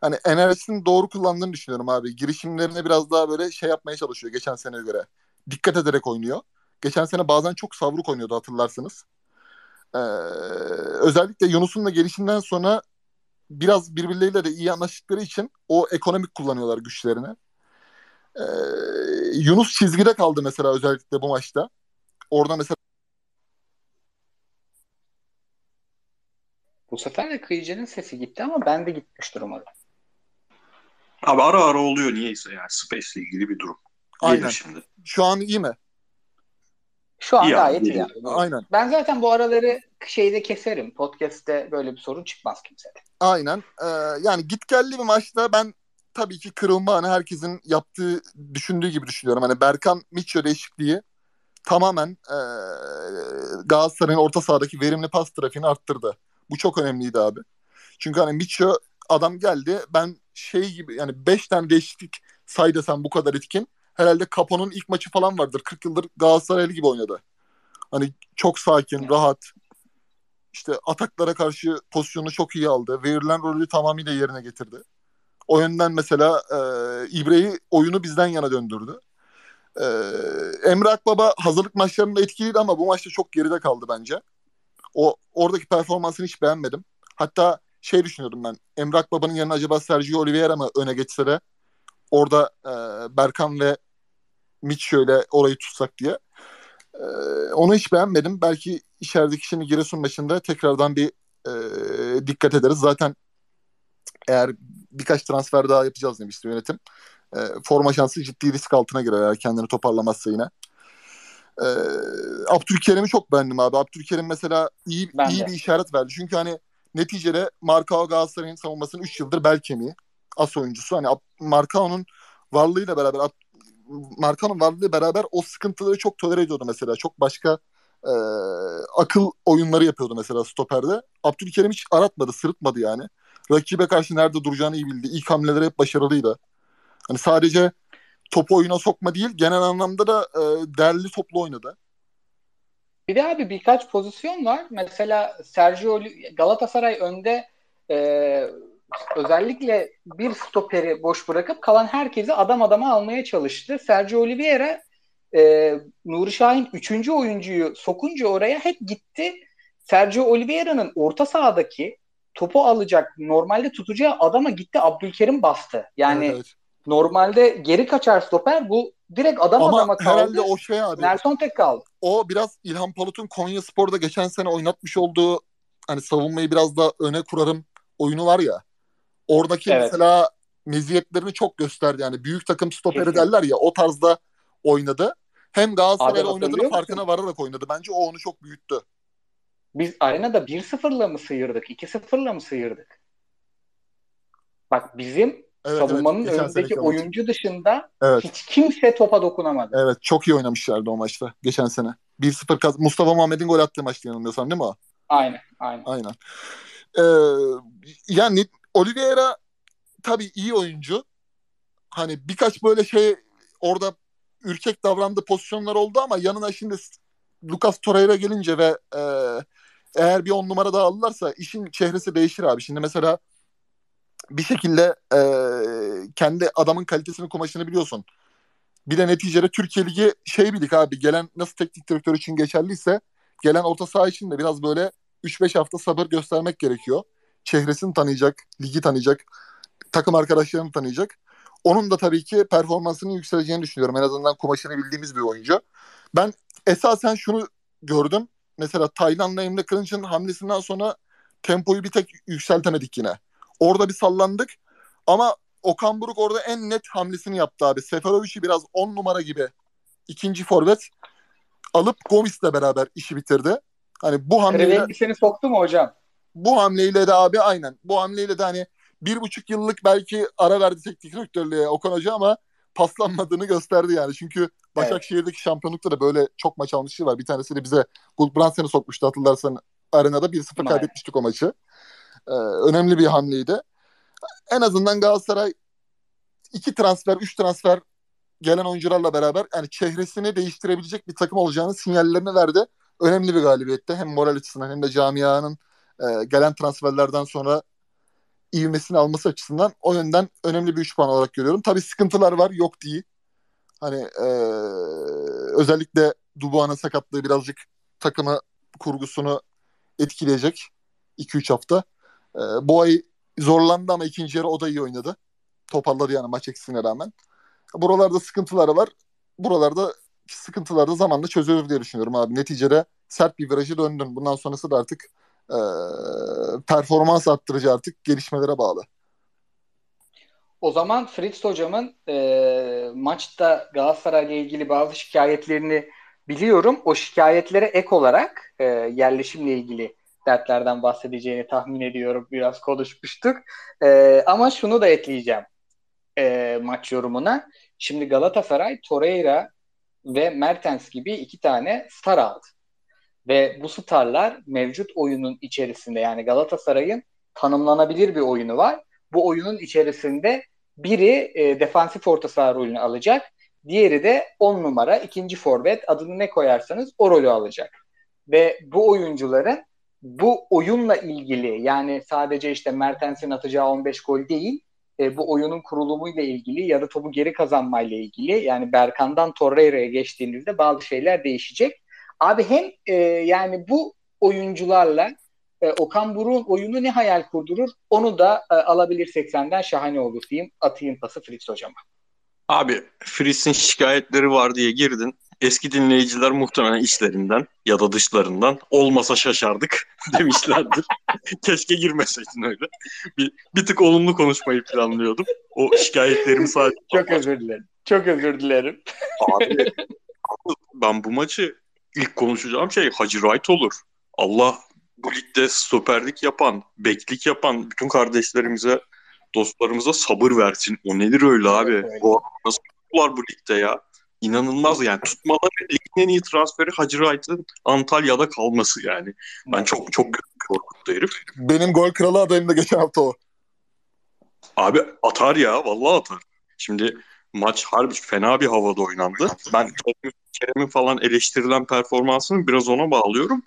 hani enerjisini doğru kullandığını düşünüyorum abi. Girişimlerine biraz daha böyle şey yapmaya çalışıyor geçen seneye göre. Dikkat ederek oynuyor. Geçen sene bazen çok savruk oynuyordu hatırlarsınız. Ee, özellikle Yunus'un da gelişinden sonra biraz birbirleriyle de iyi anlaştıkları için o ekonomik kullanıyorlar güçlerini. Ee, Yunus çizgide kaldı mesela özellikle bu maçta. Orada mesela Bu sefer de Kıyıcı'nın sesi gitti ama ben de gitmiştir umarım. Abi ara ara oluyor niyeyse yani Space ile ilgili bir durum. Aynen. Gelir şimdi. şu an iyi mi? Şu an İyi gayet abi, iyi. abi. Aynen. Ben zaten bu araları şeyde keserim. Podcast'te böyle bir sorun çıkmaz kimsede. Aynen. Ee, yani gitgelli bir maçta ben tabii ki kırılma hani herkesin yaptığı, düşündüğü gibi düşünüyorum. Hani Berkan Mitchell değişikliği tamamen e, Galatasaray'ın orta sahadaki verimli pas trafiğini arttırdı. Bu çok önemliydi abi. Çünkü hani Mitchell adam geldi ben şey gibi yani 5 tane değişiklik say desem bu kadar etkin. Herhalde Capo'nun ilk maçı falan vardır. 40 yıldır Galatasaraylı gibi oynadı. Hani çok sakin, rahat. İşte ataklara karşı pozisyonu çok iyi aldı. Verilen rolü tamamıyla yerine getirdi. O yönden mesela e, İbre'yi oyunu bizden yana döndürdü. E, Emre Akbaba hazırlık maçlarında etkiliydi ama bu maçta çok geride kaldı bence. O oradaki performansını hiç beğenmedim. Hatta şey düşünüyordum ben. Emre Akbaba'nın yerine acaba Sergio Oliveira mı öne geçse de orada e, Berkan ve Mitchell ile orayı tutsak diye. E, onu hiç beğenmedim. Belki içerideki şimdi Giresun maçında tekrardan bir e, dikkat ederiz. Zaten eğer birkaç transfer daha yapacağız demişti yönetim. E, forma şansı ciddi risk altına girer eğer kendini toparlamazsa yine. E, Abdülkerim'i çok beğendim abi. Abdülkerim mesela iyi Ben iyi de. bir işaret verdi. Çünkü hani neticede Markao Galatasaray'ın savunmasının 3 yıldır bel kemiği. As oyuncusu. Hani Markao'nun varlığıyla beraber Markao'nun varlığı beraber o sıkıntıları çok tolere ediyordu mesela. Çok başka e, akıl oyunları yapıyordu mesela stoperde. Abdülkerim hiç aratmadı, sırıtmadı yani. Rakibe karşı nerede duracağını iyi bildi. İlk hamleleri hep başarılıydı. Hani sadece topu oyuna sokma değil, genel anlamda da e, değerli toplu oynadı. Bir de abi birkaç pozisyon var. Mesela Sergio Galatasaray önde e, özellikle bir stoperi boş bırakıp kalan herkesi adam adama almaya çalıştı. Sergio Oliveira e, Nuri Şahin 3. oyuncuyu sokunca oraya hep gitti. Sergio Oliveira'nın orta sahadaki topu alacak normalde tutacağı adama gitti Abdülkerim bastı. Yani Evet, normalde geri kaçar stoper bu direkt adam Ama adama kaldı. herhalde o şey abi. Nelson tek kaldı. O biraz İlhan Palut'un Konya Spor'da geçen sene oynatmış olduğu hani savunmayı biraz da öne kurarım oyunu var ya. Oradaki Evet. mesela meziyetlerini çok gösterdi. Yani büyük takım stoperi Kesin. derler ya o tarzda oynadı. Hem Galatasaray'la hatırlıyor farkına vararak oynadı. Bence o onu çok büyüttü. Biz arenada 1-0'la mı sıyırdık? 2-0'la mı sıyırdık? Bak bizim Evet, savunmanın evet. Geçen önündeki seneki maç. oyuncu dışında Evet. hiç kimse topa dokunamadı. Evet çok iyi oynamışlardı o maçta geçen sene. 1-0 kaz Mustafa Muhammed'in gol attığı maçtı yanılmıyorsam değil mi o? Aynen, aynen. Aynen. Ee, yani Oliveira tabii iyi oyuncu. Hani birkaç böyle şey orada ürkek davrandığı pozisyonlar oldu ama yanına şimdi Lucas Torreira gelince ve e, eğer bir on numara daha alırlarsa işin çehresi değişir abi. Şimdi mesela bir şekilde e, kendi adamın kalitesini kumaşını biliyorsun. Bir de neticede Türkiye Ligi şey bir abi. Gelen nasıl teknik direktör için geçerliyse gelen orta saha için de biraz böyle 3-5 hafta sabır göstermek gerekiyor. Çehresini tanıyacak, ligi tanıyacak, takım arkadaşlarını tanıyacak. Onun da tabii ki performansının yükseleceğini düşünüyorum. En azından kumaşını bildiğimiz bir oyuncu. Ben esasen şunu gördüm. Mesela Tayland'la Emre Kılınç'ın hamlesinden sonra tempoyu bir tek yükseltemedik yine. Orada bir sallandık ama Okan Buruk orada en net hamlesini yaptı abi. Seferovic'i biraz 10 numara gibi ikinci forvet alıp Gomis'le beraber işi bitirdi. Hani bu hamleyle Krevengisini soktu mu hocam? Bu hamleyle de abi aynen. Bu hamleyle de hani bir buçuk yıllık belki ara verdi teknik direktörlüğe Okan Hoca ama paslanmadığını gösterdi yani. Çünkü Başakşehir'deki şampiyonlukta da böyle çok maç almışlığı var. Bir tanesi de bize Gulbrandsen'i sokmuştu hatırlarsan arenada 1-0 Aynen. kaybetmiştik o maçı. Ee, önemli bir hamleydi. En azından Galatasaray iki transfer, üç transfer gelen oyuncularla beraber yani çehresini değiştirebilecek bir takım olacağını sinyallerini verdi. Önemli bir galibiyette hem moral açısından hem de camianın e, gelen transferlerden sonra ivmesini alması açısından o yönden önemli bir 3 puan olarak görüyorum. Tabii sıkıntılar var, yok değil. Hani e, özellikle Dubuan'ın sakatlığı birazcık takımı kurgusunu etkileyecek 2-3 hafta. E, bu ay zorlandı ama ikinci yarı o da iyi oynadı. Toparladı yani maç eksiğine rağmen. Buralarda sıkıntıları var. Buralarda sıkıntılar da zamanla çözülür diye düşünüyorum abi. Neticede sert bir virajı döndün. Bundan sonrası da artık e, performans arttırıcı artık gelişmelere bağlı. O zaman Fritz hocamın e, maçta Galatasaray'la ilgili bazı şikayetlerini biliyorum. O şikayetlere ek olarak e, yerleşimle ilgili dertlerden bahsedeceğini tahmin ediyorum. Biraz konuşmuştuk. E, ama şunu da ekleyeceğim e, maç yorumuna. Şimdi Galatasaray, Torreira ve Mertens gibi iki tane star aldı. Ve bu starlar mevcut oyunun içerisinde yani Galatasaray'ın tanımlanabilir bir oyunu var. Bu oyunun içerisinde biri e, defansif orta saha rolünü alacak. Diğeri de 10 numara ikinci forvet adını ne koyarsanız o rolü alacak. Ve bu oyuncuların bu oyunla ilgili yani sadece işte Mertens'in atacağı 15 gol değil e, bu oyunun kurulumuyla ilgili ya da topu geri kazanmayla ilgili yani Berkan'dan Torreira'ya geçtiğinizde bazı şeyler değişecek. Abi hem e, yani bu oyuncularla e, Okan Buruk'un oyunu ne hayal kurdurur onu da e, alabilirsek senden şahane olur diyeyim. Atayım pası Fritz hocama. Abi Fritz'in şikayetleri var diye girdin. Eski dinleyiciler muhtemelen içlerinden ya da dışlarından olmasa şaşardık demişlerdir. Keşke girmeseydin öyle. Bir, bir tık olumlu konuşmayı planlıyordum. O şikayetlerimi sadece... Çok özür dilerim. Çok özür dilerim. Abi ben bu maçı ilk konuşacağım şey Hacı Wright olur. Allah bu ligde stoperlik yapan, beklik yapan bütün kardeşlerimize, dostlarımıza sabır versin. O nedir öyle abi? Bu nasıl tuttular bu ligde ya? İnanılmaz yani. Tutmaları ligin en iyi transferi Hacı Wright'ın Antalya'da kalması yani. Ben çok çok korkuttu herif. Benim gol kralı adayım da geçen hafta o. Abi atar ya vallahi atar. Şimdi maç harbi fena bir havada oynandı. Ben Kerem- Kerem'in falan eleştirilen performansını biraz ona bağlıyorum.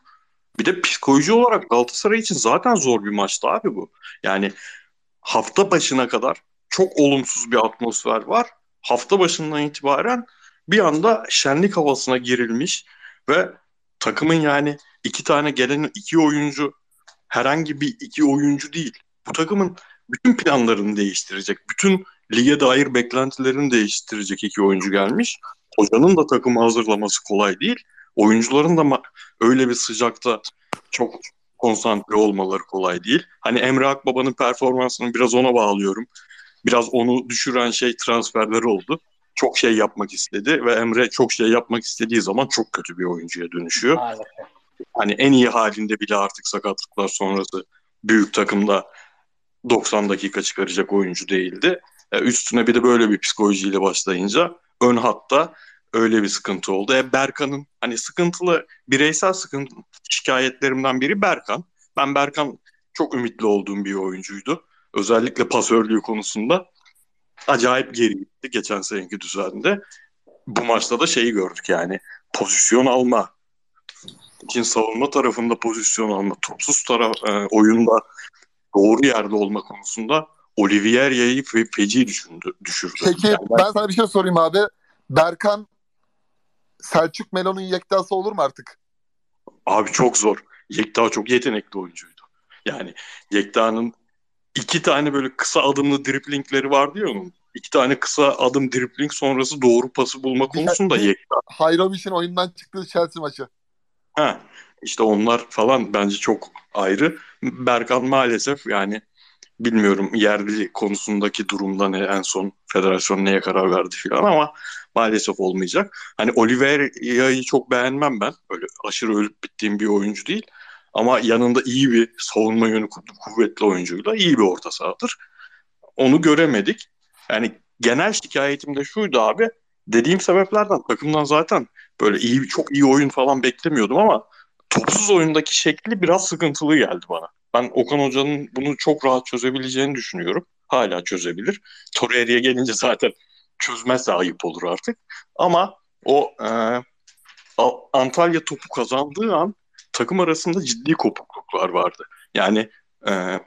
Bir de psikoloji olarak Galatasaray için zaten zor bir maçtı abi bu. Yani hafta başına kadar çok olumsuz bir atmosfer var. Hafta başından itibaren bir anda şenlik havasına girilmiş ve takımın yani iki tane gelen iki oyuncu herhangi bir iki oyuncu değil. Bu takımın bütün planlarını değiştirecek. Bütün lige dair beklentilerini değiştirecek iki oyuncu gelmiş. Hocanın da takımı hazırlaması kolay değil. Oyuncuların da öyle bir sıcakta çok konsantre olmaları kolay değil. Hani Emre Akbaba'nın performansını biraz ona bağlıyorum. Biraz onu düşüren şey transferler oldu. Çok şey yapmak istedi ve Emre çok şey yapmak istediği zaman çok kötü bir oyuncuya dönüşüyor Maalesef. hani en iyi halinde bile artık sakatlıklar sonrası büyük takımda 90 dakika çıkaracak oyuncu değildi. E, üstüne bir de böyle bir psikolojiyle başlayınca ön hatta öyle bir sıkıntı oldu. E, Berkan'ın hani sıkıntılı bireysel sıkıntı şikayetlerimden biri Berkan. Ben Berkan çok ümitli olduğum bir oyuncuydu. Özellikle pasörlüğü konusunda acayip geri gitti geçen seneki düzende. Bu maçta da şeyi gördük yani pozisyon alma, için savunma tarafında pozisyon alma, topsuz taraf e, oyunda doğru yerde olma konusunda Olivier'yi fe, feci düşündü, düşürdü. Peki Yani ben- ben sana bir şey sorayım abi. Berkan Selçuk Melo'nun yektası olur mu artık? Abi çok zor. Yekta çok yetenekli oyuncuydu. Yani Yekta'nın iki tane böyle kısa adımlı driplingleri vardı ya onun. İki tane kısa adım dripling sonrası doğru pası bulma konusunda bir- Yekta Hayrovic'in oyundan çıktığı Chelsea maçı. Ha, işte onlar falan bence çok ayrı. Berkan maalesef yani bilmiyorum yerli konusundaki durumda ne en son federasyon neye karar verdi falan ama maalesef olmayacak. Hani Oliveira'yı çok beğenmem ben. Öyle aşırı ölüp bittiğim bir oyuncu değil. Ama yanında iyi bir savunma yönü kuv- kuvvetli oyuncuyla iyi bir orta sahadır. Onu göremedik. Yani genel şikayetim de şuydu abi. Dediğim sebeplerden takımdan zaten böyle iyi çok iyi oyun falan beklemiyordum ama topsuz oyundaki şekli biraz sıkıntılı geldi bana. Ben Okan Hoca'nın bunu çok rahat çözebileceğini düşünüyorum. Hala çözebilir. Torreira'ya gelince zaten çözmezse ayıp olur artık. Ama o e, Antalya topu kazandığı an takım arasında ciddi kopukluklar vardı. Yani e,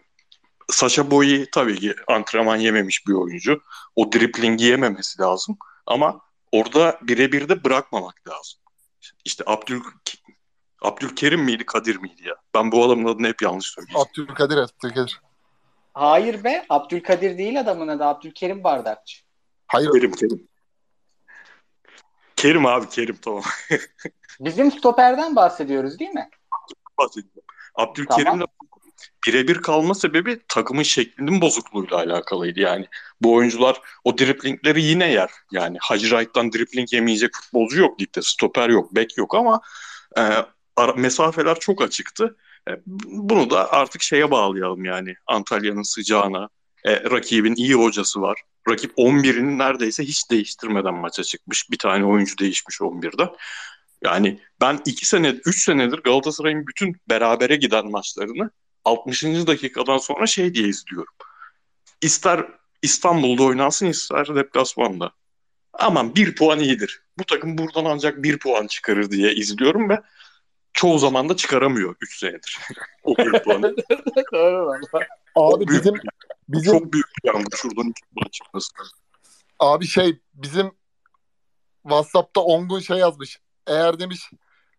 Saşa Boyi tabii ki antrenman yememiş bir oyuncu. O driplingi yememesi lazım. Ama orada birebir de bırakmamak lazım. İşte Abdül Abdülkerim miydi Kadir miydi ya? Ben bu adamın adını hep yanlış söylüyorum. Abdülkadir Abdülkadir. Hayır be Abdülkadir değil adamın adı Abdülkerim Bardakçı. Hayır Kerim Kerim. Kerim abi Kerim tamam. Bizim stoperden bahsediyoruz değil mi? bahsediyorum. Abdülkerim'le birebir kalma sebebi takımın şeklinin bozukluğuyla alakalıydı yani. Bu oyuncular o driplingleri yine yer. Yani Hacı Wright'tan dripling yemeyecek futbolcu yok ligde. Stoper yok, bek yok ama e, mesafeler çok açıktı. E, bunu da artık şeye bağlayalım yani Antalya'nın sıcağına. E, rakibin iyi hocası var. Rakip 11'ini neredeyse hiç değiştirmeden maça çıkmış. Bir tane oyuncu değişmiş 11'den. Yani ben 2 sene, 3 senedir Galatasaray'ın bütün berabere giden maçlarını 60. dakikadan sonra şey diye izliyorum. İster İstanbul'da oynansın ister deplasmanda. Aman bir puan iyidir. Bu takım buradan ancak bir puan çıkarır diye izliyorum ve çoğu zaman da çıkaramıyor 3 senedir. o abi büyük bizim bizim Çok büyük bir yandı şuradan 2 puan çıkması. abi şey bizim WhatsApp'ta Ongun şey yazmış. Eğer demiş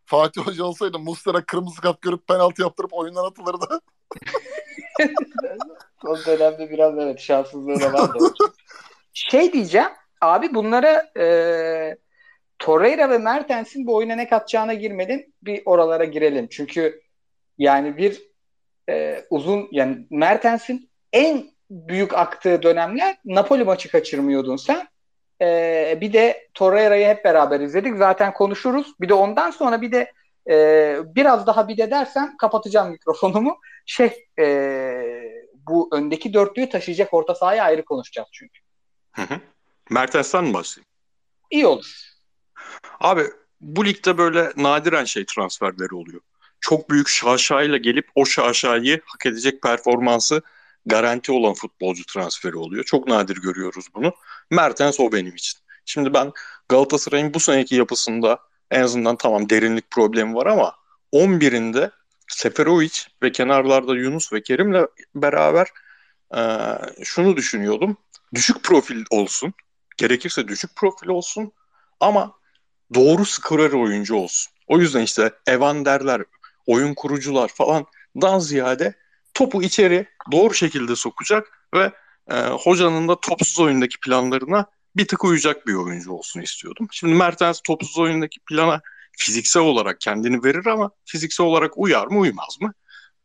Fatih Hoca olsaydı Muslera kırmızı kart görüp penaltı yaptırıp oyundan atılırdı. O dönemde biraz evet şanssızlığı da vardı. şey diyeceğim. Abi bunlara e, Torreira ve Mertens'in bu oyuna ne katacağına girmedin. Bir oralara girelim. Çünkü yani bir e, uzun yani Mertens'in en büyük aktığı dönemler Napoli maçı kaçırmıyordun sen. Ee, bir de Torreira'yı hep beraber izledik. Zaten konuşuruz. Bir de ondan sonra bir de e, biraz daha bir de dersem kapatacağım mikrofonumu. Şey e, bu öndeki dörtlüyü taşıyacak orta sahayı ayrı konuşacağız çünkü. Hı hı. Mertens'ten mi başlayayım? İyi olur. Abi bu ligde böyle nadiren şey transferleri oluyor. Çok büyük şaşayla gelip o şaşayı hak edecek performansı garanti olan futbolcu transferi oluyor. Çok nadir görüyoruz bunu. Mertens o benim için. Şimdi ben Galatasaray'ın bu seneki yapısında en azından tamam derinlik problemi var ama 11'inde Seferovic ve kenarlarda Yunus ve Kerim'le beraber e, şunu düşünüyordum. Düşük profil olsun. Gerekirse düşük profil olsun. Ama doğru skorer oyuncu olsun. O yüzden işte Evan derler, oyun kurucular falandan ziyade topu içeri doğru şekilde sokacak ve e, hocanın da topsuz oyundaki planlarına bir tık uyacak bir oyuncu olsun istiyordum. Şimdi Mertens topsuz oyundaki plana fiziksel olarak kendini verir ama fiziksel olarak uyar mı uymaz mı?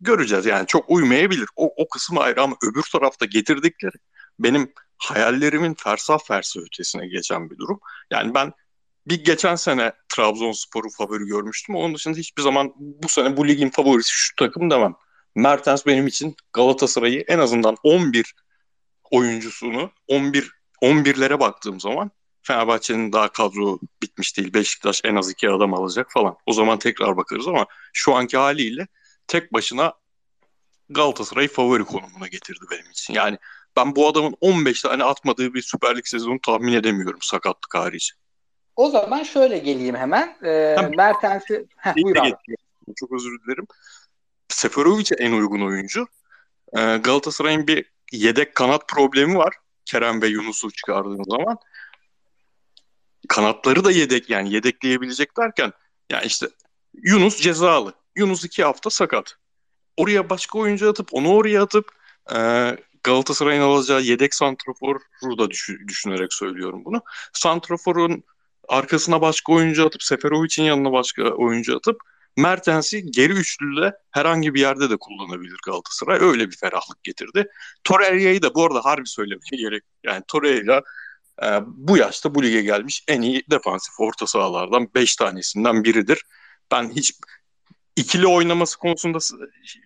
Göreceğiz yani çok uymayabilir. O, o kısmı ayrı ama öbür tarafta getirdikleri benim hayallerimin fersah fersah ötesine geçen bir durum. Yani ben bir geçen sene Trabzonspor'u favori görmüştüm. Onun dışında hiçbir zaman bu sene bu ligin favorisi şu takım demem. Mertens benim için Galatasaray'ı en azından 11 oyuncusunu 11 11'lere baktığım zaman Fenerbahçe'nin daha kadro bitmiş değil. Beşiktaş en az iki adam alacak falan. O zaman tekrar bakarız ama şu anki haliyle tek başına Galatasaray'ı favori konumuna getirdi benim için. Yani ben bu adamın 15 tane atmadığı bir Süper Lig sezonu tahmin edemiyorum sakatlık harici. O zaman şöyle geleyim hemen. Ee, Tabii. Mertens'i... Heh, buyur abi. Çok özür dilerim. Seferovic'e en uygun oyuncu. Ee, Galatasaray'ın bir yedek kanat problemi var. Kerem ve Yunus'u çıkardığın zaman. Kanatları da yedek yani yedekleyebilecek derken yani işte Yunus cezalı. Yunus iki hafta sakat. Oraya başka oyuncu atıp onu oraya atıp e, Galatasaray'ın alacağı yedek santraforu da düşü- düşünerek söylüyorum bunu. Santraforun arkasına başka oyuncu atıp Seferovic'in yanına başka oyuncu atıp Mertens'i geri üçlüyle herhangi bir yerde de kullanabilir Galatasaray. Öyle bir ferahlık getirdi. Torreira'yı da bu arada harbi söylemeye gerek. Yani Torreira e, bu yaşta bu lige gelmiş en iyi defansif orta sahalardan 5 tanesinden biridir. Ben hiç ikili oynaması konusunda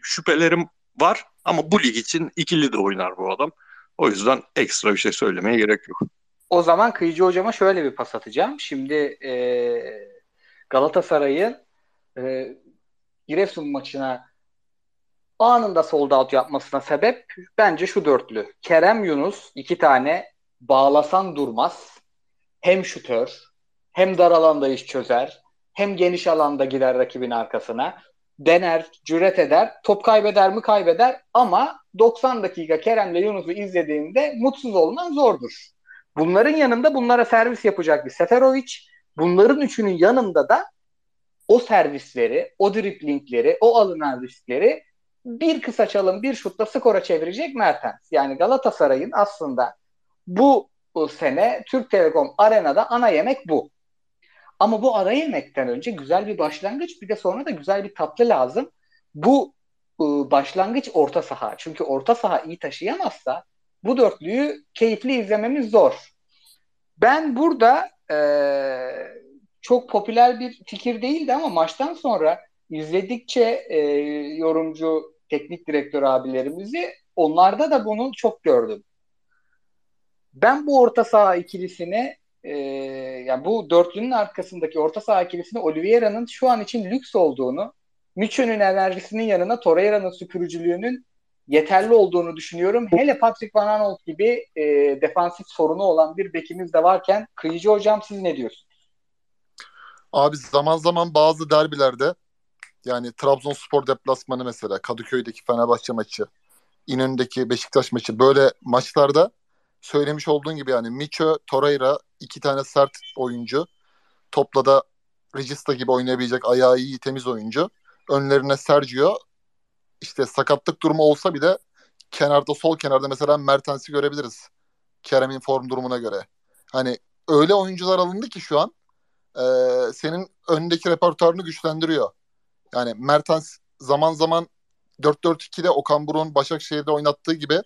şüphelerim var ama bu lig için ikili de oynar bu adam. O yüzden ekstra bir şey söylemeye gerek yok. O zaman Kıyıcı hocama şöyle bir pas atacağım. Şimdi e, Galatasaray'ın e, Giresun maçına anında sold out yapmasına sebep bence şu dörtlü. Kerem Yunus iki tane bağlasan durmaz. Hem şutör hem dar alanda iş çözer hem geniş alanda gider rakibin arkasına. Dener, cüret eder. Top kaybeder mi kaybeder ama 90 dakika Kerem'le Yunus'u izlediğinde mutsuz olman zordur. Bunların yanında bunlara servis yapacak bir Seferovic. Bunların üçünün yanında da o servisleri, o driplingleri, o alınan riskleri bir kısa çalım, bir şutla skora çevirecek Mertens. Yani Galatasaray'ın aslında bu, bu sene Türk Telekom Arena'da ana yemek bu. Ama bu ara yemekten önce güzel bir başlangıç bir de sonra da güzel bir tatlı lazım. Bu e, başlangıç orta saha. Çünkü orta saha iyi taşıyamazsa bu dörtlüyü keyifli izlememiz zor. Ben burada e, çok popüler bir fikir değildi ama maçtan sonra izledikçe e, yorumcu, teknik direktör abilerimizi onlarda da bunu çok gördüm. Ben bu orta saha ikilisini e, yani bu dörtlünün arkasındaki orta saha ikilisini Oliveira'nın şu an için lüks olduğunu, Mitchell'ün enerjisinin yanına Torreira'nın süpürücülüğünün yeterli olduğunu düşünüyorum. Hele Patrick Van Aanholt gibi e, defansif sorunu olan bir bekimiz de varken Kıyıcı hocam siz ne diyorsunuz? Abi zaman zaman bazı derbilerde yani Trabzonspor deplasmanı mesela Kadıköy'deki Fenerbahçe maçı, İnönü'ndeki Beşiktaş maçı böyle maçlarda söylemiş olduğun gibi yani Micho, Torreira iki tane sert oyuncu. Topla da Regista gibi oynayabilecek ayağı iyi temiz oyuncu. Önlerine Sergio işte sakatlık durumu olsa bile kenarda sol kenarda mesela Mertens'i görebiliriz. Kerem'in form durumuna göre. Hani öyle oyuncular alındı ki şu an e, senin önündeki repertuarını güçlendiriyor. Yani Mertens zaman zaman 4-4-2'de Okan Buruk'un Başakşehir'de oynattığı gibi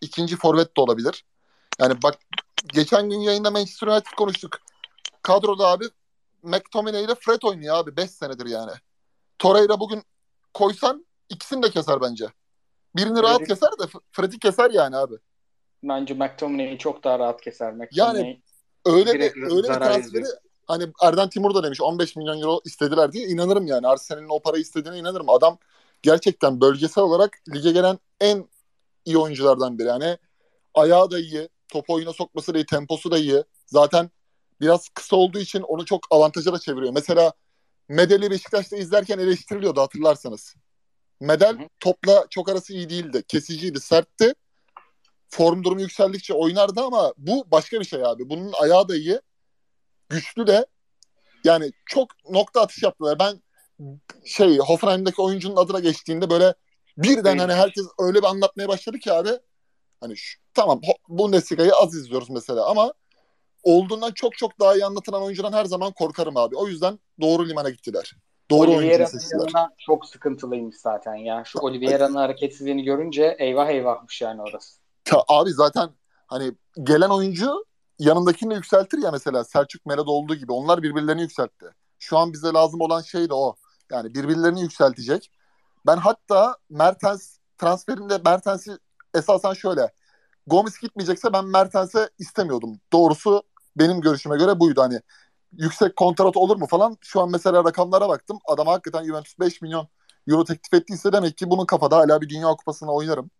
ikinci forvet de olabilir. Yani bak geçen gün yayında Manchester United konuştuk. Kadroda abi McTominay ile Fred oynuyor abi 5 senedir yani. Torreira bugün koysan ikisini de keser bence. Birini rahat keser de Fred'i keser yani abi. Bence McTominay'i çok daha rahat keser. McTominay Öyle Direkt bir öyle bir transferi ediyor. hani Erden Timur da demiş 15 milyon euro istediler diye inanırım yani. Arsenal'in o parayı istediğine inanırım. Adam gerçekten bölgesel olarak lige gelen en iyi oyunculardan biri. Yani ayağı da iyi, top oyuna sokması da iyi, temposu da iyi. Zaten biraz kısa olduğu için onu çok avantaja da çeviriyor. Mesela Medel'i Beşiktaş'ta izlerken eleştiriliyordu hatırlarsanız. Medel topla çok arası iyi değildi. Kesiciydi, sertti. Form durumu yükseldikçe oynardı ama bu başka bir şey abi. Bunun ayağı da iyi. Güçlü de. Yani çok nokta atış yaptılar. Ben şey Hoffenheim'daki oyuncunun adına geçtiğinde böyle birden hani herkes öyle bir anlatmaya başladı ki abi. Hani şu, tamam Bundesliga'yı az izliyoruz mesela ama olduğundan çok çok daha iyi anlatılan oyuncudan her zaman korkarım abi. O yüzden doğru limana gittiler. Doğru Oliveira'nın yanına çok sıkıntılıymış zaten ya. Şu Oliveira'nın hareketsizliğini görünce eyvah eyvahmış yani orası. Ta- abi zaten hani gelen oyuncu yanındakini de yükseltir ya mesela Selçuk Mere'de olduğu gibi. Onlar birbirlerini yükseltti. Şu an bize lazım olan şey de o. Yani birbirlerini yükseltecek. Ben hatta Mertens transferinde Mertens'i esasen şöyle. Gomis gitmeyecekse ben Mertens'e istemiyordum. Doğrusu benim görüşüme göre buydu. Hani yüksek kontrat olur mu falan. Şu an mesela rakamlara baktım. Adam hakikaten Juventus 5 milyon euro teklif ettiyse demek ki bunun kafada hala bir Dünya Kupası'na oynarım.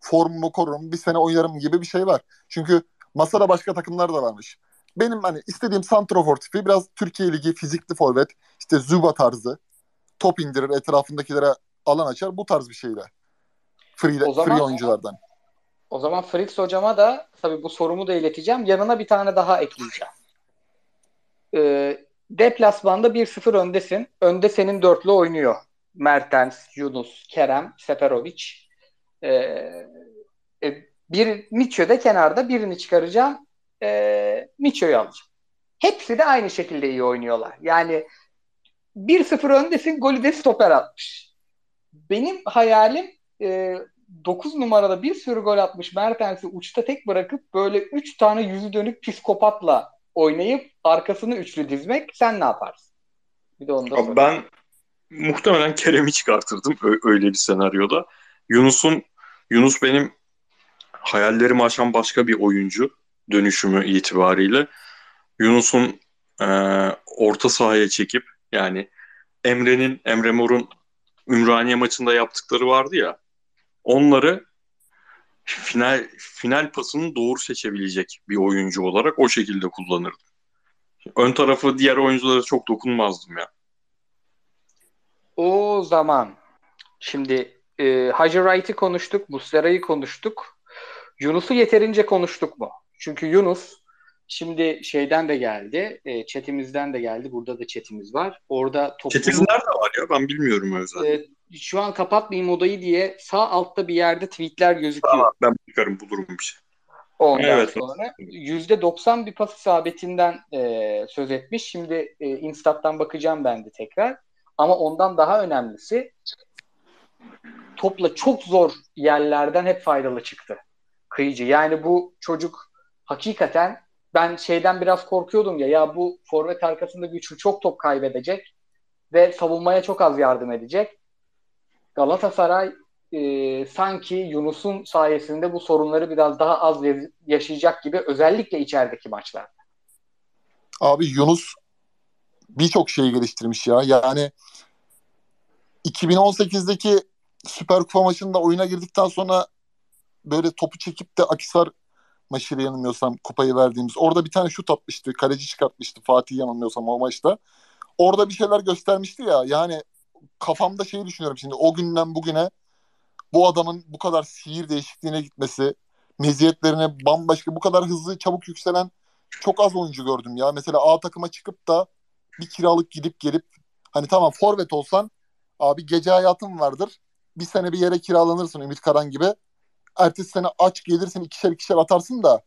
Formumu korurum. Bir sene oynarım gibi bir şey var. Çünkü masada başka takımlar da varmış. Benim hani istediğim santrofor tipi biraz Türkiye Ligi fizikli forvet. işte Zuba tarzı. Top indirir etrafındakilere alan açar. Bu tarz bir şeyle. Free, O zaman- free oyunculardan. O zaman Fritz hocama da tabii bu sorumu da ileteceğim. Yanına bir tane daha ekleyeceğim. Ee, deplasmanda 1-0 öndesin. Önde senin dörtlü oynuyor. Mertens, Yunus, Kerem, Seferovic. Ee, e, bir Miço de kenarda birini çıkaracağım. Ee, Miço'yu alacağım. Hepsi de aynı şekilde iyi oynuyorlar. Yani 1-0 öndesin golü de stoper atmış. Benim hayalim e, 9 numarada bir sürü gol atmış Mertens'i uçta tek bırakıp böyle 3 tane yüzü dönük psikopatla oynayıp arkasını üçlü dizmek. Sen ne yaparsın? Bir de onu da Abi sorayım. ben muhtemelen Kerem'i çıkartırdım öyle bir senaryoda. Yunus'un Yunus benim hayallerimi aşan başka bir oyuncu dönüşümü itibariyle. Yunus'un e, orta sahaya çekip yani Emre'nin Emre Mor'un Ümraniye maçında yaptıkları vardı ya. Onları final final pasını doğru seçebilecek bir oyuncu olarak o şekilde kullanırdım. Ön tarafı diğer oyunculara çok dokunmazdım ya. O zaman şimdi e, Hacı Wright'i konuştuk, Muslera'yı konuştuk. Yunus'u yeterince konuştuk mu? Çünkü Yunus şimdi şeyden de geldi, e, chatimizden de geldi. Burada da chatimiz var. Orada Çetiz topluluk nerede var ya? Ben bilmiyorum özel. e, şu an kapatmayayım odayı diye sağ altta bir yerde tweetler gözüküyor. Tamam, ben bakarım bulurum bir şey. Ondan Evet. sonra %90 bir pas isabetinden e, söz etmiş. Şimdi e, Instat'tan bakacağım ben de tekrar. Ama ondan daha önemlisi topla çok zor yerlerden hep faydalı çıktı. Kıyıcı. Yani bu çocuk hakikaten ben şeyden biraz korkuyordum ya ya bu forvet arkasında güçlü çok top kaybedecek ve savunmaya çok az yardım edecek. Galatasaray e, sanki Yunus'un sayesinde bu sorunları biraz daha az ya- yaşayacak gibi özellikle içerideki maçlar. Abi Yunus birçok şeyi geliştirmiş ya. Yani 2018'deki Süper Kupa maçında oyuna girdikten sonra böyle topu çekip de Akisar maçıyla yanılmıyorsam kupayı verdiğimiz. Orada bir tane şut atmıştı. Kaleci çıkartmıştı Fatih yanılmıyorsam o maçta. Orada bir şeyler göstermişti ya. Yani kafamda şeyi düşünüyorum şimdi. O günden bugüne bu adamın bu kadar sihir değişikliğine gitmesi, meziyetlerine bambaşka bu kadar hızlı çabuk yükselen çok az oyuncu gördüm ya. Mesela A takıma çıkıp da bir kiralık gidip gelip hani tamam forvet olsan abi gece hayatın vardır. Bir sene bir yere kiralanırsın Ümit Karan gibi. Ertesi sene aç gelirsin ikişer ikişer atarsın da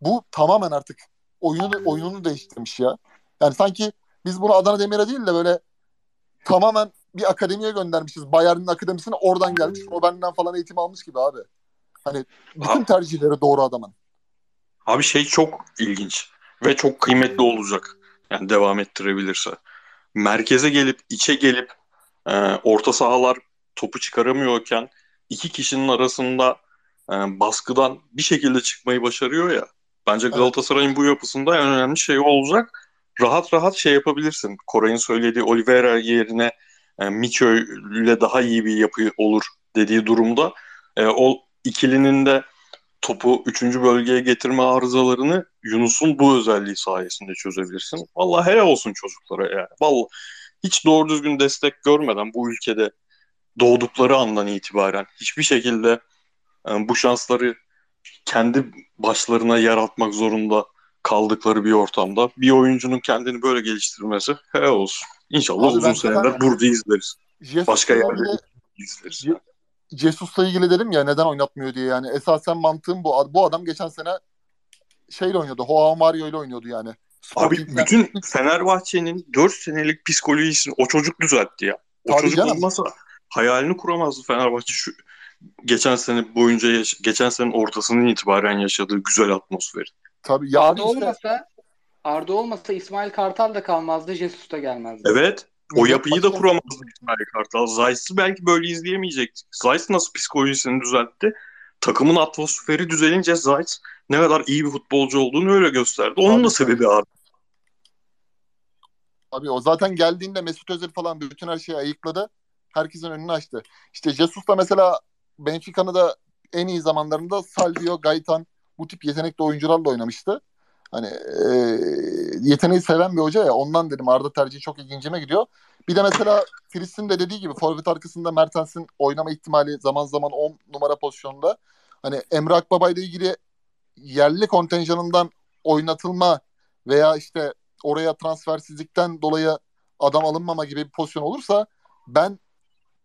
bu tamamen artık oyunu oyununu değiştirmiş ya. Yani sanki biz bunu Adana Demir'e değil de böyle tamamen bir akademiye göndermişiz. Bayern'in akademisine oradan gelmiş. O benden falan eğitim almış gibi abi. Hani bütün tercihleri doğru adamın. Abi şey çok ilginç ve çok kıymetli olacak. Yani devam ettirebilirse. Merkeze gelip, içe gelip e, orta sahalar topu çıkaramıyorken iki kişinin arasında e, baskıdan bir şekilde çıkmayı başarıyor ya. Bence Galatasaray'ın bu yapısında en önemli şey olacak. Rahat rahat şey yapabilirsin. Koray'ın söylediği Oliveira yerine e, Miço ile daha iyi bir yapı olur dediği durumda e, o ikilinin de topu 3. bölgeye getirme arızalarını Yunus'un bu özelliği sayesinde çözebilirsin. Vallahi helal olsun çocuklara yani. Vallahi hiç doğru düzgün destek görmeden bu ülkede doğdukları andan itibaren hiçbir şekilde e, bu şansları kendi başlarına yaratmak zorunda kaldıkları bir ortamda bir oyuncunun kendini böyle geliştirmesi helal olsun. İnşallah Abi uzun seneler zaten- burada izleriz. Jesus'la Başka yerlerde izleriz. Je- Jesus'la ilgili dedim ya neden oynatmıyor diye yani. Esasen mantığım bu. Bu adam geçen sene şeyle oynuyordu. Joao Mario ile oynuyordu yani. Abi Sporting'den- bütün Fenerbahçe'nin 4 senelik psikolojisini o çocuk düzeltti ya. O Tabii çocuk canım. olmasa hayalini kuramazdı Fenerbahçe şu geçen sene boyunca yaş- geçen senenin ortasından itibaren yaşadığı güzel atmosferi. Tabii ya Arda olmasa Arda olmasa İsmail Kartal da kalmazdı, Jesus da gelmezdi. Evet. O yapıyı da kuramazdı İsmail Kartal. Zayt'sı belki böyle izleyemeyecektik. Zayt nasıl psikolojisini düzeltti? Takımın atmosferi düzelince Zayt ne kadar iyi bir futbolcu olduğunu öyle gösterdi. Onun da sebebi Arda. Abi o zaten geldiğinde Mesut Özil falan bütün her şeyi ayıkladı. Herkesin önünü açtı. İşte Jesus da mesela Benfica'nın da en iyi zamanlarında Salvio, Gaitan bu tip yetenekli oyuncularla oynamıştı. Hani e, yeteneği seven bir hoca ya ondan dedim Arda tercihi çok ilgincime gidiyor. Bir de mesela Filistin de dediği gibi forvet arkasında Mertens'in oynama ihtimali zaman zaman 10 numara pozisyonunda. Hani Emre Akbaba ile ilgili yerli kontenjanından oynatılma veya işte oraya transfersizlikten dolayı adam alınmama gibi bir pozisyon olursa ben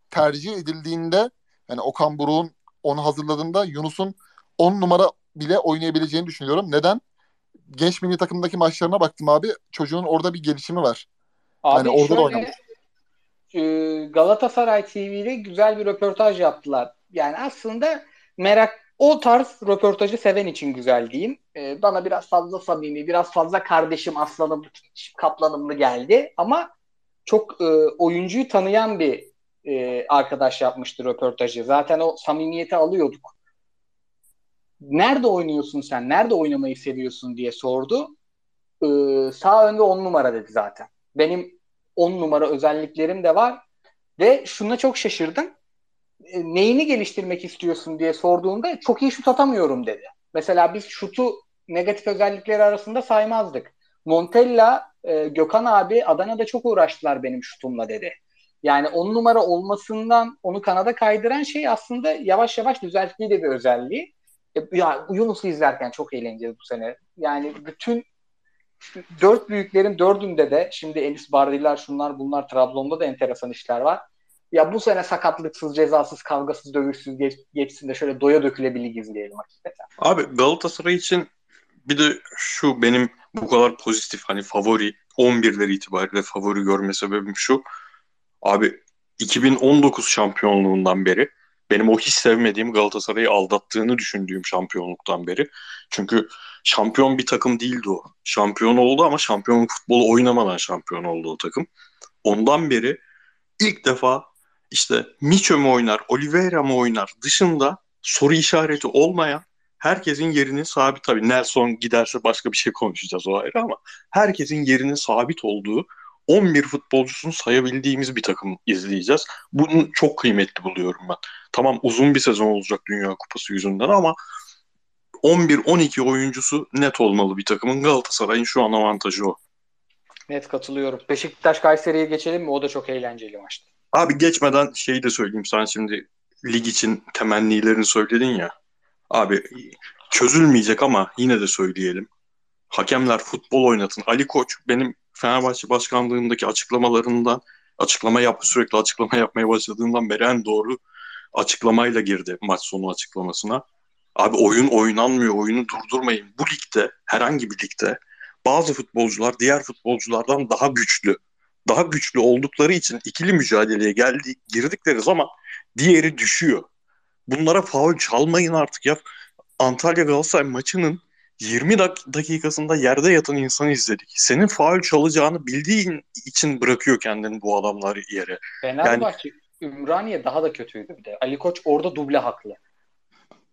tercih edildiğinde yani Okan Buruk'un onu hazırladığında Yunus'un 10 numara bile oynayabileceğini düşünüyorum. Neden? Genç milli takımdaki maçlarına baktım abi. Çocuğun orada bir gelişimi var. Abi Hani orada da oynamış. e, Galatasaray TV'de güzel bir röportaj yaptılar. Yani aslında merak o tarz röportajı seven için güzel diyeyim. E, bana biraz fazla samimi, biraz fazla kardeşim aslanım, kaplanımlı geldi. Ama çok e, oyuncuyu tanıyan bir e, arkadaş yapmıştı röportajı. Zaten o samimiyeti alıyorduk. Nerede oynuyorsun sen? Nerede oynamayı seviyorsun diye sordu. E, sağ önde on numara dedi zaten. Benim 10 numara özelliklerim de var ve şuna çok şaşırdım. E, Neyini geliştirmek istiyorsun diye sorduğunda çok iyi şut atamıyorum dedi. Mesela biz şutu negatif özellikleri arasında saymazdık. Montella, e, Gökhan abi Adana'da çok uğraştılar benim şutumla dedi. Yani 10 numara olmasından onu kanada kaydıran şey aslında yavaş yavaş düzelttiği de bir özelliği. E, Ya Yunus'u izlerken çok eğleneceğiz bu sene. Yani bütün dört büyüklerin dördünde de şimdi Enis Bardiler şunlar bunlar Trabzon'da da enteresan işler var. Ya bu sene sakatlıksız, cezasız, kavgasız, dövüşsüz geç, geçsin de şöyle doya döküle bir lig izleyelim hakikaten. Abi Galatasaray için bir de şu benim bu kadar pozitif hani favori 11'ler itibariyle favori görme sebebim şu. Abi 2019 şampiyonluğundan beri benim o hiç sevmediğim Galatasaray'ı aldattığını düşündüğüm şampiyonluktan beri. Çünkü şampiyon bir takım değildi o. Şampiyon oldu ama şampiyonluk futbolu oynamadan şampiyon oldu o takım. Ondan beri ilk defa işte Miço mu oynar, Oliveira mı oynar dışında soru işareti olmayan herkesin yerinin sabit tabii Nelson giderse başka bir şey konuşacağız o ayrı ama herkesin yerinin sabit olduğu 11 futbolcusunu sayabildiğimiz bir takım izleyeceğiz. Bunu çok kıymetli buluyorum ben. Tamam uzun bir sezon olacak Dünya Kupası yüzünden ama 11-12 oyuncusu net olmalı bir takımın. Galatasaray'ın şu an avantajı o. Net katılıyorum. Beşiktaş Kayseri'ye geçelim mi? O da çok eğlenceli maçtı. Abi geçmeden şeyi de söyleyeyim. Sen şimdi lig için temennilerini söyledin ya. Abi çözülmeyecek ama yine de söyleyelim. Hakemler futbol oynatın. Ali Koç benim Fenerbahçe başkanlığındaki açıklamalarından açıklama yap sürekli açıklama yapmaya başladığından beri en doğru açıklamayla girdi maç sonu açıklamasına. Abi oyun oynanmıyor, oyunu durdurmayın. Bu ligde, herhangi bir ligde bazı futbolcular diğer futbolculardan daha güçlü. Daha güçlü oldukları için ikili mücadeleye geldi, girdikleri zaman diğeri düşüyor. Bunlara faul çalmayın artık ya. Antalya Galatasaray maçının 20 dak- dakikasında yerde yatan insanı izledik. Senin faul çalacağını bildiğin için bırakıyor kendini bu adamlar yere. Fenerbahçe Ümraniye daha da kötüydü bir de. Ali Koç orada duble haklı.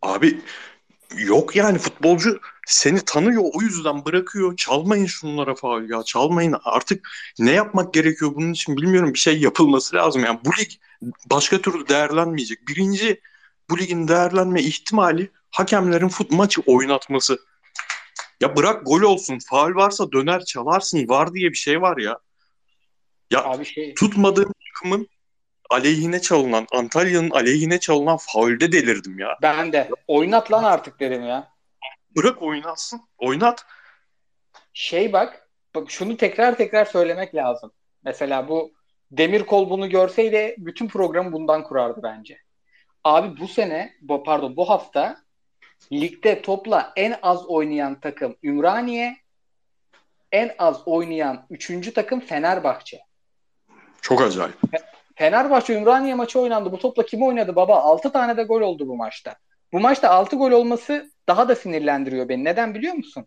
Abi yok yani futbolcu seni tanıyor o yüzden bırakıyor. Çalmayın şunlara faul ya çalmayın artık ne yapmak gerekiyor bunun için bilmiyorum bir şey yapılması lazım. Yani bu lig başka türlü değerlenmeyecek. Birinci bu ligin değerlenme ihtimali hakemlerin fut maçı oynatması. Ya bırak gol olsun faul varsa döner çalarsın var diye bir şey var ya. Ya Abi şey tutmadığım takımın aleyhine çalınan Antalya'nın aleyhine çalınan faulde delirdim ya. ben de oynat lan artık dedim ya. Bırak oynatsın. Oynat. Şey bak, bak şunu tekrar tekrar söylemek lazım. Mesela bu Demirkol bunu görseydi bütün programı bundan kurardı bence. Abi bu sene, bu, pardon bu hafta ligde topla en az oynayan takım Ümraniye, en az oynayan üçüncü takım Fenerbahçe. Çok acayip. Fenerbahçe Ümraniye maçı oynandı. Bu topla kim oynadı baba? 6 tane de gol oldu bu maçta. Bu maçta 6 gol olması daha da sinirlendiriyor beni. Neden biliyor musun?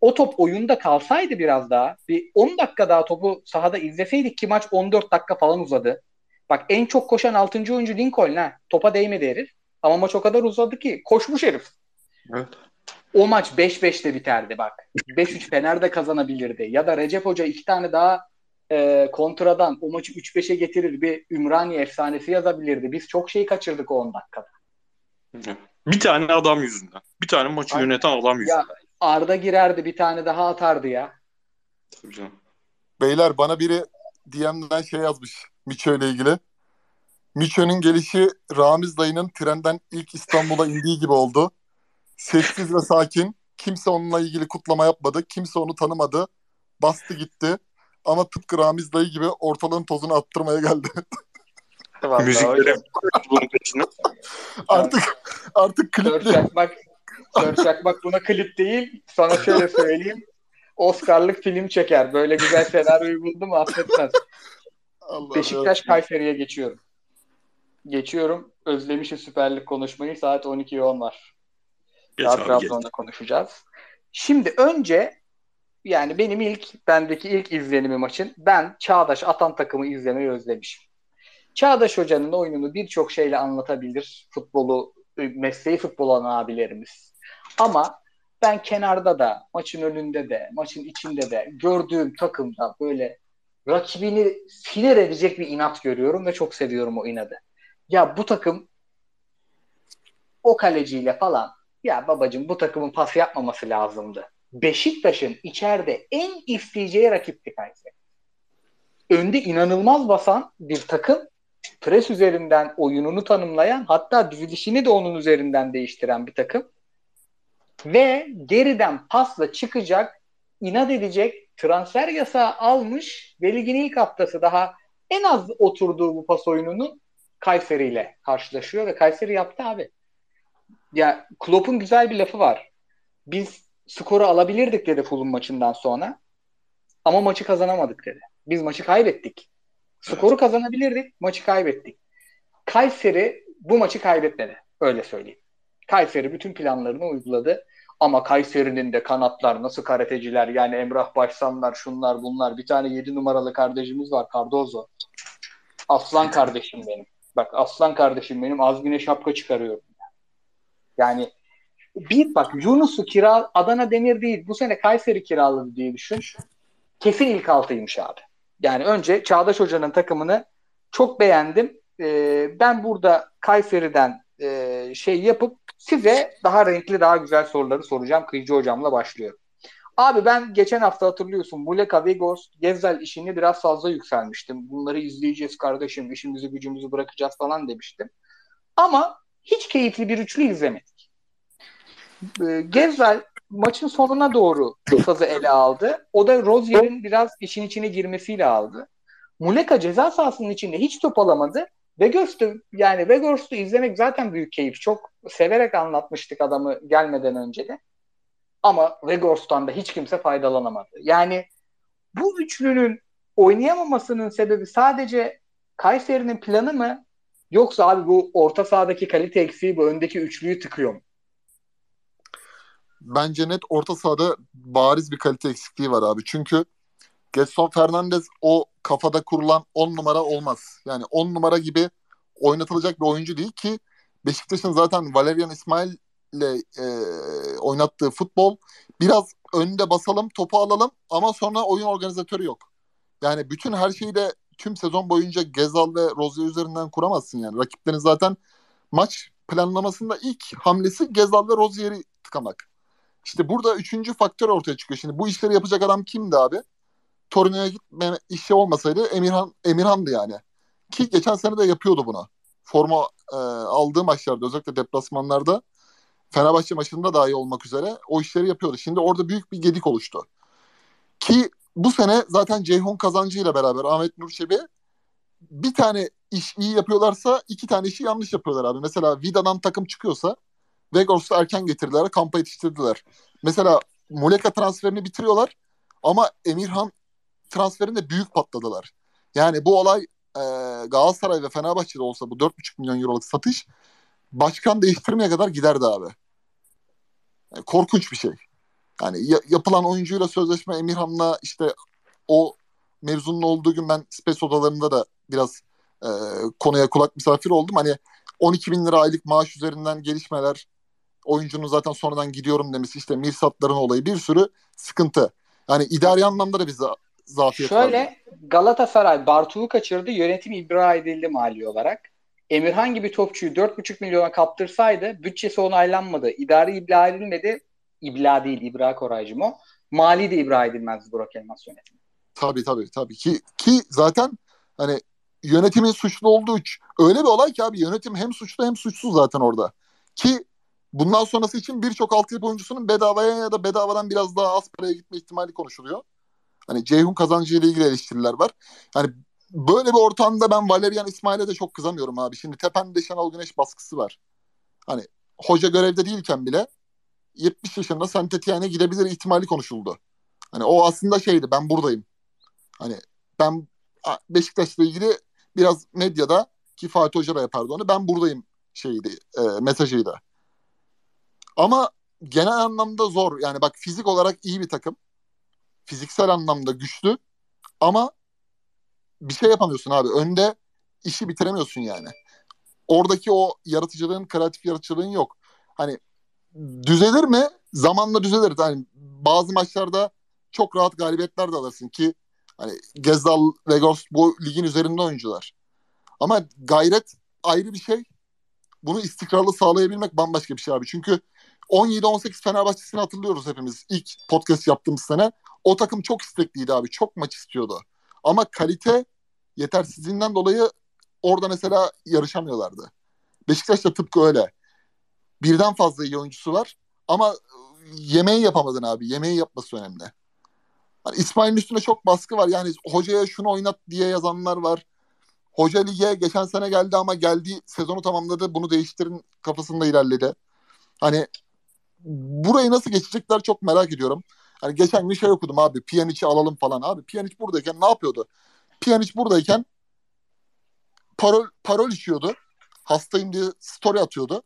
O top oyunda kalsaydı biraz daha, bir 10 dakika daha topu sahada izleseydik ki maç 14 dakika falan uzadı. Bak en çok koşan 6. oyuncu Lincoln ha. Topa değmedi herif. Ama maç o kadar uzadı ki koşmuş herif. Evet. O maç 5-5'te biterdi bak. 5-3 Fener de kazanabilirdi. Ya da Recep Hoca iki tane daha e, kontradan o maçı 3-5'e getirir bir Ümraniye efsanesi yazabilirdi. Biz çok şey kaçırdık o 10 dakikada. Bir tane adam yüzünden. Bir tane maçı Aynen. yöneten adam yüzünden. Ya Arda girerdi bir tane daha atardı ya. Tabii canım. Beyler bana biri DM'den şey yazmış Miço ile ilgili. Miço'nun gelişi Ramiz dayının trenden ilk İstanbul'a indiği gibi oldu. Sessiz ve sakin. Kimse onunla ilgili kutlama yapmadı. Kimse onu tanımadı. Bastı gitti. Ama tıpkı Ramiz dayı gibi ortalığın tozunu attırmaya geldi. Müzikleri bunun peşine. artık artık Sör kliple Çakmak, Çakmak buna klip değil. Sana şöyle söyleyeyim. Oscar'lık film çeker. Böyle güzel senaryoyu buldu mu affetmez. Allah Beşiktaş Kayseri'ye geçiyorum. Geçiyorum. Özlemişiz Süper Lig konuşmayı. Saat 12'ye 10 var. Geç Daha. Trabzon'da konuşacağız. Şimdi önce yani benim ilk bendeki ilk izlenimi maçın ben Çağdaş Atan takımı izlemeyi özlemişim. Çağdaş Hoca'nın oyununu birçok şeyle anlatabilir. Futbolu, mesleği futbol olan abilerimiz. Ama ben kenarda da, maçın önünde de, maçın içinde de gördüğüm takımda böyle rakibini sinir edecek bir inat görüyorum ve çok seviyorum o inadı. Ya bu takım o kaleciyle falan ya babacım bu takımın pas yapmaması lazımdı. Beşiktaş'ın içeride en isteyeceği rakipti Kayseri. Önde inanılmaz basan bir takım pres üzerinden oyununu tanımlayan hatta dizilişini de onun üzerinden değiştiren bir takım ve geriden pasla çıkacak inat edecek transfer yasağı almış ve ligin ilk haftası daha en az oturduğu bu pas oyununu Kayseri ile karşılaşıyor ve Kayseri yaptı abi. Ya Klopp'un güzel bir lafı var. Biz skoru alabilirdik dedi Fulham maçından sonra. Ama maçı kazanamadık dedi. Biz maçı kaybettik. Skoru kazanabilirdik, maçı kaybettik. Kayseri bu maçı kaybetmedi. Öyle söyleyeyim. Kayseri bütün planlarını uyguladı. Ama Kayseri'nin de kanatlar nasıl karateciler yani Emrah Başsanlar şunlar bunlar. Bir tane 7 numaralı kardeşimiz var Cardozo. Aslan kardeşim benim. Bak aslan kardeşim benim Azmine şapka çıkarıyorum. Yani bir bak Yunus'u kira Adana Demir değil bu sene Kayseri kiraladı diye düşün. Kesin ilk altıymış abi. Yani önce Çağdaş Hoca'nın takımını çok beğendim. Ee, ben burada Kayseri'den e, şey yapıp size daha renkli daha güzel soruları soracağım. Kıyıcı Hocam'la başlıyorum. Abi ben geçen hafta hatırlıyorsun Muleka Vegos Gezzal işini biraz fazla yükselmiştim. Bunları izleyeceğiz kardeşim işimizi gücümüzü bırakacağız falan demiştim. Ama hiç keyifli bir üçlü izlemedik. Ee, Gezzal maçın sonuna doğru sazı ele aldı. O da Rozier'in biraz işin içine girmesiyle aldı. Muleka ceza sahasının içinde hiç top alamadı. Weghorst'u yani Weghorst'u izlemek zaten büyük keyif. Çok severek anlatmıştık adamı gelmeden önce de. Ama Weghorst'tan da hiç kimse faydalanamadı. Yani bu üçlünün oynayamamasının sebebi sadece Kayseri'nin planı mı? Yoksa abi bu orta sahadaki kalite eksiği bu öndeki üçlüyü tıkıyor mu? bence net orta sahada bariz bir kalite eksikliği var abi. Çünkü Getson Fernandez o kafada kurulan 10 numara olmaz. Yani 10 numara gibi oynatılacak bir oyuncu değil ki Beşiktaş'ın zaten Valerian İsmail ile e, oynattığı futbol biraz önde basalım, topu alalım ama sonra oyun organizatörü yok. Yani bütün her şeyi de tüm sezon boyunca Gezal ve Rozier üzerinden kuramazsın yani. Rakiplerin zaten maç planlamasında ilk hamlesi Gezal ve Rozier'i tıkamak. İşte burada üçüncü faktör ortaya çıkıyor. Şimdi bu işleri yapacak adam kimdi abi? Torino'ya gitme işi olmasaydı Emirhan Emirhan'dı yani. Ki geçen sene de yapıyordu bunu. Forma e, aldığı maçlarda özellikle deplasmanlarda Fenerbahçe maçında dahi olmak üzere o işleri yapıyordu. Şimdi orada büyük bir gedik oluştu. Ki bu sene zaten Ceyhun Kazancı ile beraber Ahmet Nur Çebi bir tane iş iyi yapıyorlarsa iki tane işi yanlış yapıyorlar abi. Mesela Vida'dan takım çıkıyorsa Vegors'u erken getirdiler, kampa yetiştirdiler. Mesela Muleka transferini bitiriyorlar ama Emirhan transferinde büyük patladılar. Yani bu olay e, Galatasaray ve Fenerbahçe'de olsa bu 4,5 milyon euroluk satış başkan değiştirmeye kadar giderdi abi. Yani korkunç bir şey. Yani ya, yapılan oyuncuyla sözleşme Emirhan'la işte o mevzunun olduğu gün ben spes odalarında da biraz e, konuya kulak misafir oldum. Hani 12 bin lira aylık maaş üzerinden gelişmeler, oyuncunun zaten sonradan gidiyorum demesi, işte Mirsatların olayı bir sürü sıkıntı. Yani idari anlamda da bize zafiyet Şöyle var. Galatasaray Bartu'yu kaçırdı. Yönetim ibra edildi mali olarak. Emirhan gibi topçuyu 4,5 milyona kaptırsaydı bütçesi onaylanmadı. İdari ibla edilmedi. İbla değil, ibra koraycım o. Mali de ibra edilmezdi Burak Elmas yönetimi. Tabii tabii tabii ki ki zaten hani yönetimin suçlu olduğu öyle bir olay ki abi yönetim hem suçlu hem suçsuz zaten orada. Ki bundan sonrası için birçok altyapı oyuncusunun bedavaya ya da bedavadan biraz daha az paraya gitme ihtimali konuşuluyor. Hani Ceyhun kazancı ile ilgili eleştiriler var. Hani böyle bir ortamda ben Valerian İsmail'e de çok kızamıyorum abi. Şimdi tepende Şenol Güneş baskısı var. Hani hoca görevde değilken bile 70 yaşında Santetiane gidebilir ihtimali konuşuldu. Hani o aslında şeydi ben buradayım. Hani ben Beşiktaş'la ilgili biraz medyada ki Fatih Hoca da yapardı onu ben buradayım şeydi e, mesajıydı. Ama genel anlamda zor. Yani bak fizik olarak iyi bir takım. Fiziksel anlamda güçlü ama bir şey yapamıyorsun abi. Önde işi bitiremiyorsun yani. Oradaki o yaratıcılığın, kreatif yaratıcılığın yok. Hani düzelir mi? Zamanla düzelir. Yani bazı maçlarda çok rahat galibiyetler de alırsın ki hani Gezdal, Vegors bu ligin üzerinde oyuncular. Ama gayret ayrı bir şey. Bunu istikrarlı sağlayabilmek bambaşka bir şey abi. Çünkü 17-18 Fenerbahçe'sini hatırlıyoruz hepimiz. İlk podcast yaptığımız sene. O takım çok istekliydi abi. Çok maç istiyordu. Ama kalite yetersizliğinden dolayı orada mesela yarışamıyorlardı. Beşiktaş da tıpkı öyle. Birden fazla iyi oyuncusu var ama yemeği yapamadın abi. Yemeği yapması önemli. Hani İsmail'in üstünde çok baskı var. Yani hocaya şunu oynat diye yazanlar var. Hoca lige geçen sene geldi ama geldiği sezonu tamamladı. Bunu değiştirin kafasında ilerledi. Hani burayı nasıl geçecekler çok merak ediyorum. Hani geçen gün şey okudum abi Pjanic'i alalım falan. Abi Pjanic buradayken ne yapıyordu? Pjanic buradayken parol, parol içiyordu. Hastayım diye story atıyordu.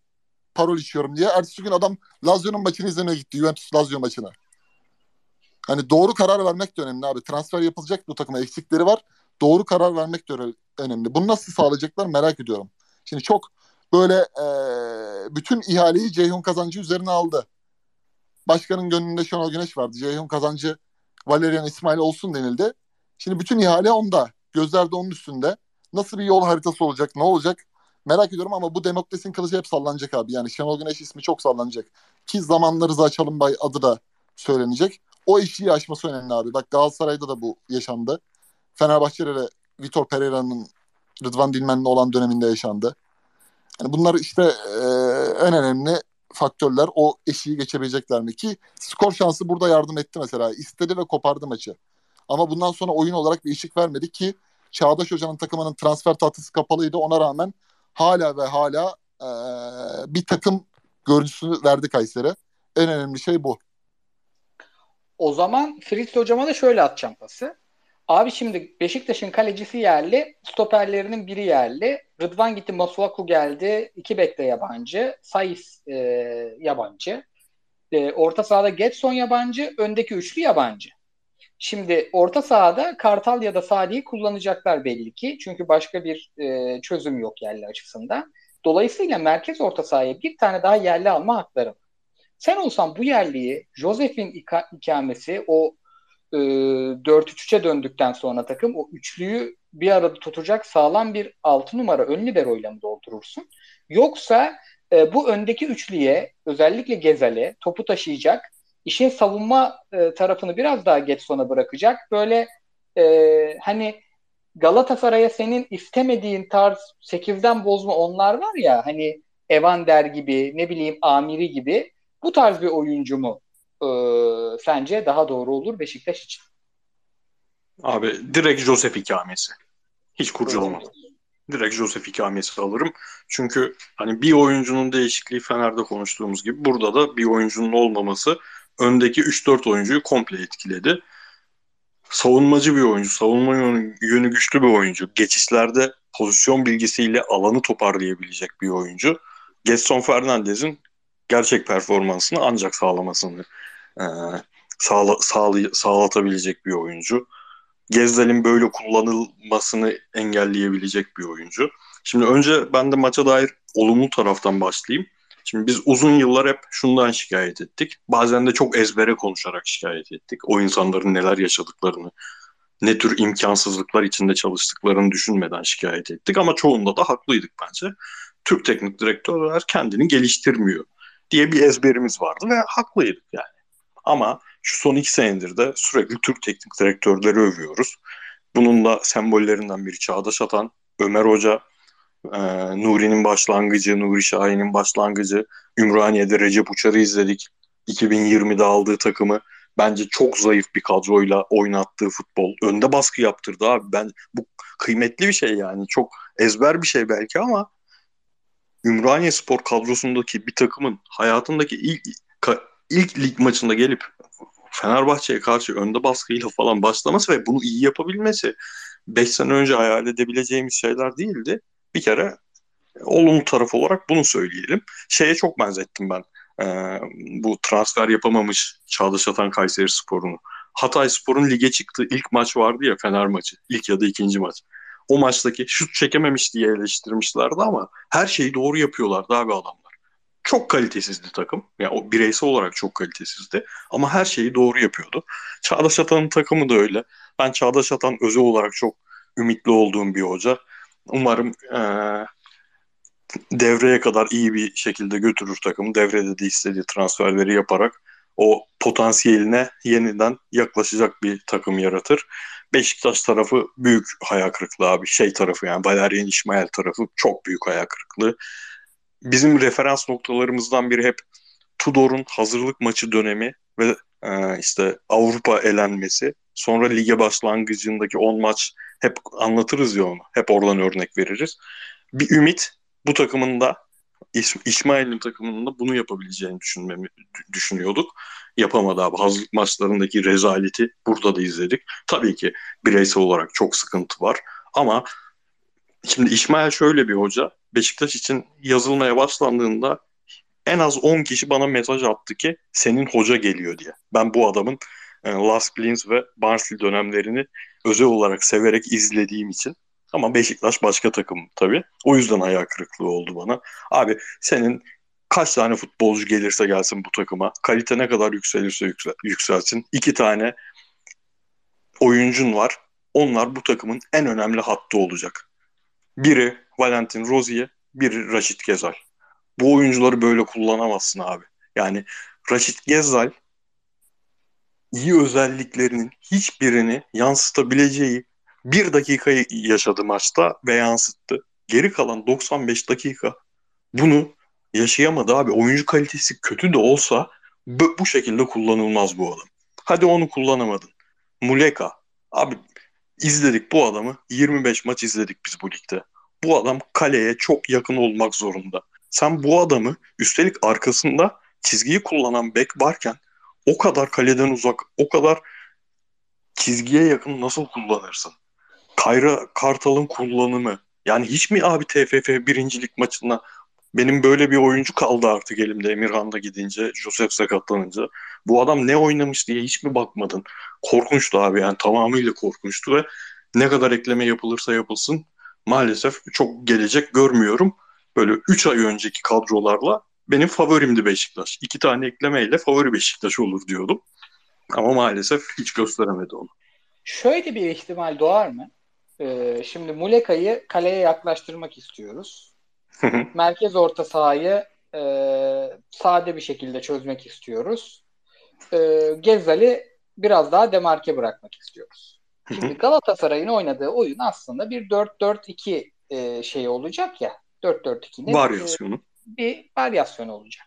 Parol içiyorum diye. Ertesi gün adam Lazio'nun maçını izlemeye gitti. Juventus Lazio maçına. Hani doğru karar vermek de önemli abi. Transfer yapılacak bu takıma eksikleri var. Doğru karar vermek de önemli. Bunu nasıl sağlayacaklar merak ediyorum. Şimdi çok böyle e, bütün ihaleyi Ceyhun Kazancı üzerine aldı. Başkanın gönlünde Şenol Güneş vardı. Ceyhun Kazancı Valerian İsmail olsun denildi. Şimdi bütün ihale onda. Gözler de onun üstünde. Nasıl bir yol haritası olacak, ne olacak merak ediyorum ama bu demokrasinin kılıcı hep sallanacak abi. Yani Şenol Güneş ismi çok sallanacak. Ki zamanları Rıza Çalınbay adı da söylenecek. O işi aşması önemli abi. Bak Galatasaray'da da bu yaşandı. Fenerbahçe'de de Vitor Pereira'nın Rıdvan Dilmen'le olan döneminde yaşandı. Yani bunlar işte e, en önemli faktörler. O eşiği geçebilecekler mi? Ki skor şansı burada yardım etti mesela. İstedi ve kopardı maçı. Ama bundan sonra oyun olarak bir ışık vermedi ki Çağdaş Hoca'nın takımının transfer tahtası kapalıydı. Ona rağmen hala ve hala e, bir takım görüntüsünü verdi Kayseri. En önemli şey bu. O zaman Fritz hocama da şöyle atacağım pası. Abi şimdi Beşiktaş'ın kalecisi yerli, stoperlerinin biri yerli. Rıdvan gitti, Masuaku geldi. iki bekte yabancı. Sayıs e, yabancı. e, orta sahada Getson yabancı, öndeki üçlü yabancı. Şimdi orta sahada Kartal ya da Salih'i kullanacaklar belli ki. Çünkü başka bir e, çözüm yok yerli açısından. Dolayısıyla merkez orta sahaya bir tane daha yerli alma hakları var. Sen olsan bu yerliyi Josef'in ika- ikamesi o e, 4-3-3'e döndükten sonra takım o üçlüyü bir arada tutacak sağlam bir 6 numara ön liberoyla mı doldurursun? Yoksa e, bu öndeki üçlüye özellikle Gezal'e topu taşıyacak işin savunma e, tarafını biraz daha Getson'a bırakacak. Böyle e, hani Galatasaray'a senin istemediğin tarz 8'den bozma onlar var ya hani Evander gibi ne bileyim Amiri gibi bu tarz bir oyuncu mu e, sence daha doğru olur Beşiktaş için? Abi direkt Josef ikamesi. Hiç kurcalama. Direkt Josef ikamesi alırım. Çünkü hani bir oyuncunun değişikliği Fener'de konuştuğumuz gibi burada da bir oyuncunun olmaması öndeki 3-4 oyuncuyu komple etkiledi. Savunmacı bir oyuncu, savunma yönü, güçlü bir oyuncu. Geçişlerde pozisyon bilgisiyle alanı toparlayabilecek bir oyuncu. Getson Fernandez'in gerçek performansını ancak sağlamasını e, sağla, sağlay, sağlatabilecek bir oyuncu. Gezdel'in böyle kullanılmasını engelleyebilecek bir oyuncu. Şimdi önce ben de maça dair olumlu taraftan başlayayım. Şimdi biz uzun yıllar hep şundan şikayet ettik. Bazen de çok ezbere konuşarak şikayet ettik. O insanların neler yaşadıklarını, ne tür imkansızlıklar içinde çalıştıklarını düşünmeden şikayet ettik. Ama çoğunda da haklıydık bence. Türk teknik direktörler kendini geliştirmiyor diye bir ezberimiz vardı ve haklıydık yani. Ama şu son iki senedir de sürekli Türk teknik direktörleri övüyoruz. Bunun da sembollerinden biri Çağdaş Atan, Ömer Hoca, e, Nuri'nin başlangıcı, Nuri Şahin'in başlangıcı, Ümraniye'de Recep Uçar'ı izledik. 2020'de aldığı takımı bence çok zayıf bir kadroyla oynattığı futbol. Önde baskı yaptırdı abi. Ben bu kıymetli bir şey yani. Çok ezber bir şey belki ama Ümraniye Spor kadrosundaki bir takımın hayatındaki ilk ilk lig maçında gelip Fenerbahçe'ye karşı önde baskıyla falan başlaması ve bunu iyi yapabilmesi 5 sene önce hayal edebileceğimiz şeyler değildi. Bir kere olumlu taraf olarak bunu söyleyelim. Şeye çok benzettim ben. Ee, bu transfer yapamamış Çağdaş Atan Kayseri Spor'unu. Hatay Spor'un lige çıktığı ilk maç vardı ya Fener maçı. İlk ya da ikinci maç. O maçtaki şut çekememiş diye eleştirmişlerdi ama her şeyi doğru yapıyorlardı abi adamlar. Çok kalitesizdi takım. Yani o bireysel olarak çok kalitesizdi. Ama her şeyi doğru yapıyordu. Çağdaş Atan'ın takımı da öyle. Ben Çağdaş Atan özel olarak çok ümitli olduğum bir hoca. Umarım e, devreye kadar iyi bir şekilde götürür takımı. Devrede de istediği transferleri yaparak o potansiyeline yeniden yaklaşacak bir takım yaratır. Beşiktaş tarafı büyük hayal kırıklığı abi. Şey tarafı yani Valerian İsmail tarafı çok büyük hayal kırıklığı. Bizim referans noktalarımızdan biri hep Tudor'un hazırlık maçı dönemi ve e, işte Avrupa elenmesi. Sonra lige başlangıcındaki 10 maç hep anlatırız ya onu. Hep oradan örnek veririz. Bir ümit bu takımın da İsmail'in takımının da bunu yapabileceğini düşünmemi düşünüyorduk. Yapamadı abi. Hazırlık maçlarındaki rezaleti burada da izledik. Tabii ki bireysel olarak çok sıkıntı var. Ama şimdi İsmail şöyle bir hoca. Beşiktaş için yazılmaya başlandığında en az 10 kişi bana mesaj attı ki senin hoca geliyor diye. Ben bu adamın e, Last Blins ve Barnsley dönemlerini özel olarak severek izlediğim için ama Beşiktaş başka takım tabii. O yüzden hayal kırıklığı oldu bana. Abi senin kaç tane futbolcu gelirse gelsin bu takıma. Kalite ne kadar yükselirse yüksel, yükselsin. iki tane oyuncun var. Onlar bu takımın en önemli hattı olacak. Biri Valentin Rozier, biri Raşit Gezal. Bu oyuncuları böyle kullanamazsın abi. Yani Raşit Gezal iyi özelliklerinin hiçbirini yansıtabileceği bir dakikayı yaşadı maçta ve yansıttı. Geri kalan 95 dakika bunu yaşayamadı abi. Oyuncu kalitesi kötü de olsa bu, şekilde kullanılmaz bu adam. Hadi onu kullanamadın. Muleka. Abi izledik bu adamı. 25 maç izledik biz bu ligde. Bu adam kaleye çok yakın olmak zorunda. Sen bu adamı üstelik arkasında çizgiyi kullanan bek varken o kadar kaleden uzak, o kadar çizgiye yakın nasıl kullanırsın? Kayra Kartal'ın kullanımı. Yani hiç mi abi TFF birincilik maçında benim böyle bir oyuncu kaldı artık elimde Emirhan da gidince, Josep sakatlanınca. Bu adam ne oynamış diye hiç mi bakmadın? Korkunçtu abi yani tamamıyla korkunçtu ve ne kadar ekleme yapılırsa yapılsın maalesef çok gelecek görmüyorum. Böyle 3 ay önceki kadrolarla benim favorimdi Beşiktaş. İki tane eklemeyle favori Beşiktaş olur diyordum. Ama maalesef hiç gösteremedi onu. Şöyle bir ihtimal doğar mı? Ee, şimdi Muleka'yı kaleye yaklaştırmak istiyoruz. Merkez orta sahayı e, sade bir şekilde çözmek istiyoruz. E, Gezzal'i biraz daha demarke bırakmak istiyoruz. Şimdi Galatasaray'ın oynadığı oyun aslında bir 4-4-2 e, şey olacak ya. 4-4-2'nin Varyasyonu. Bir varyasyon olacak.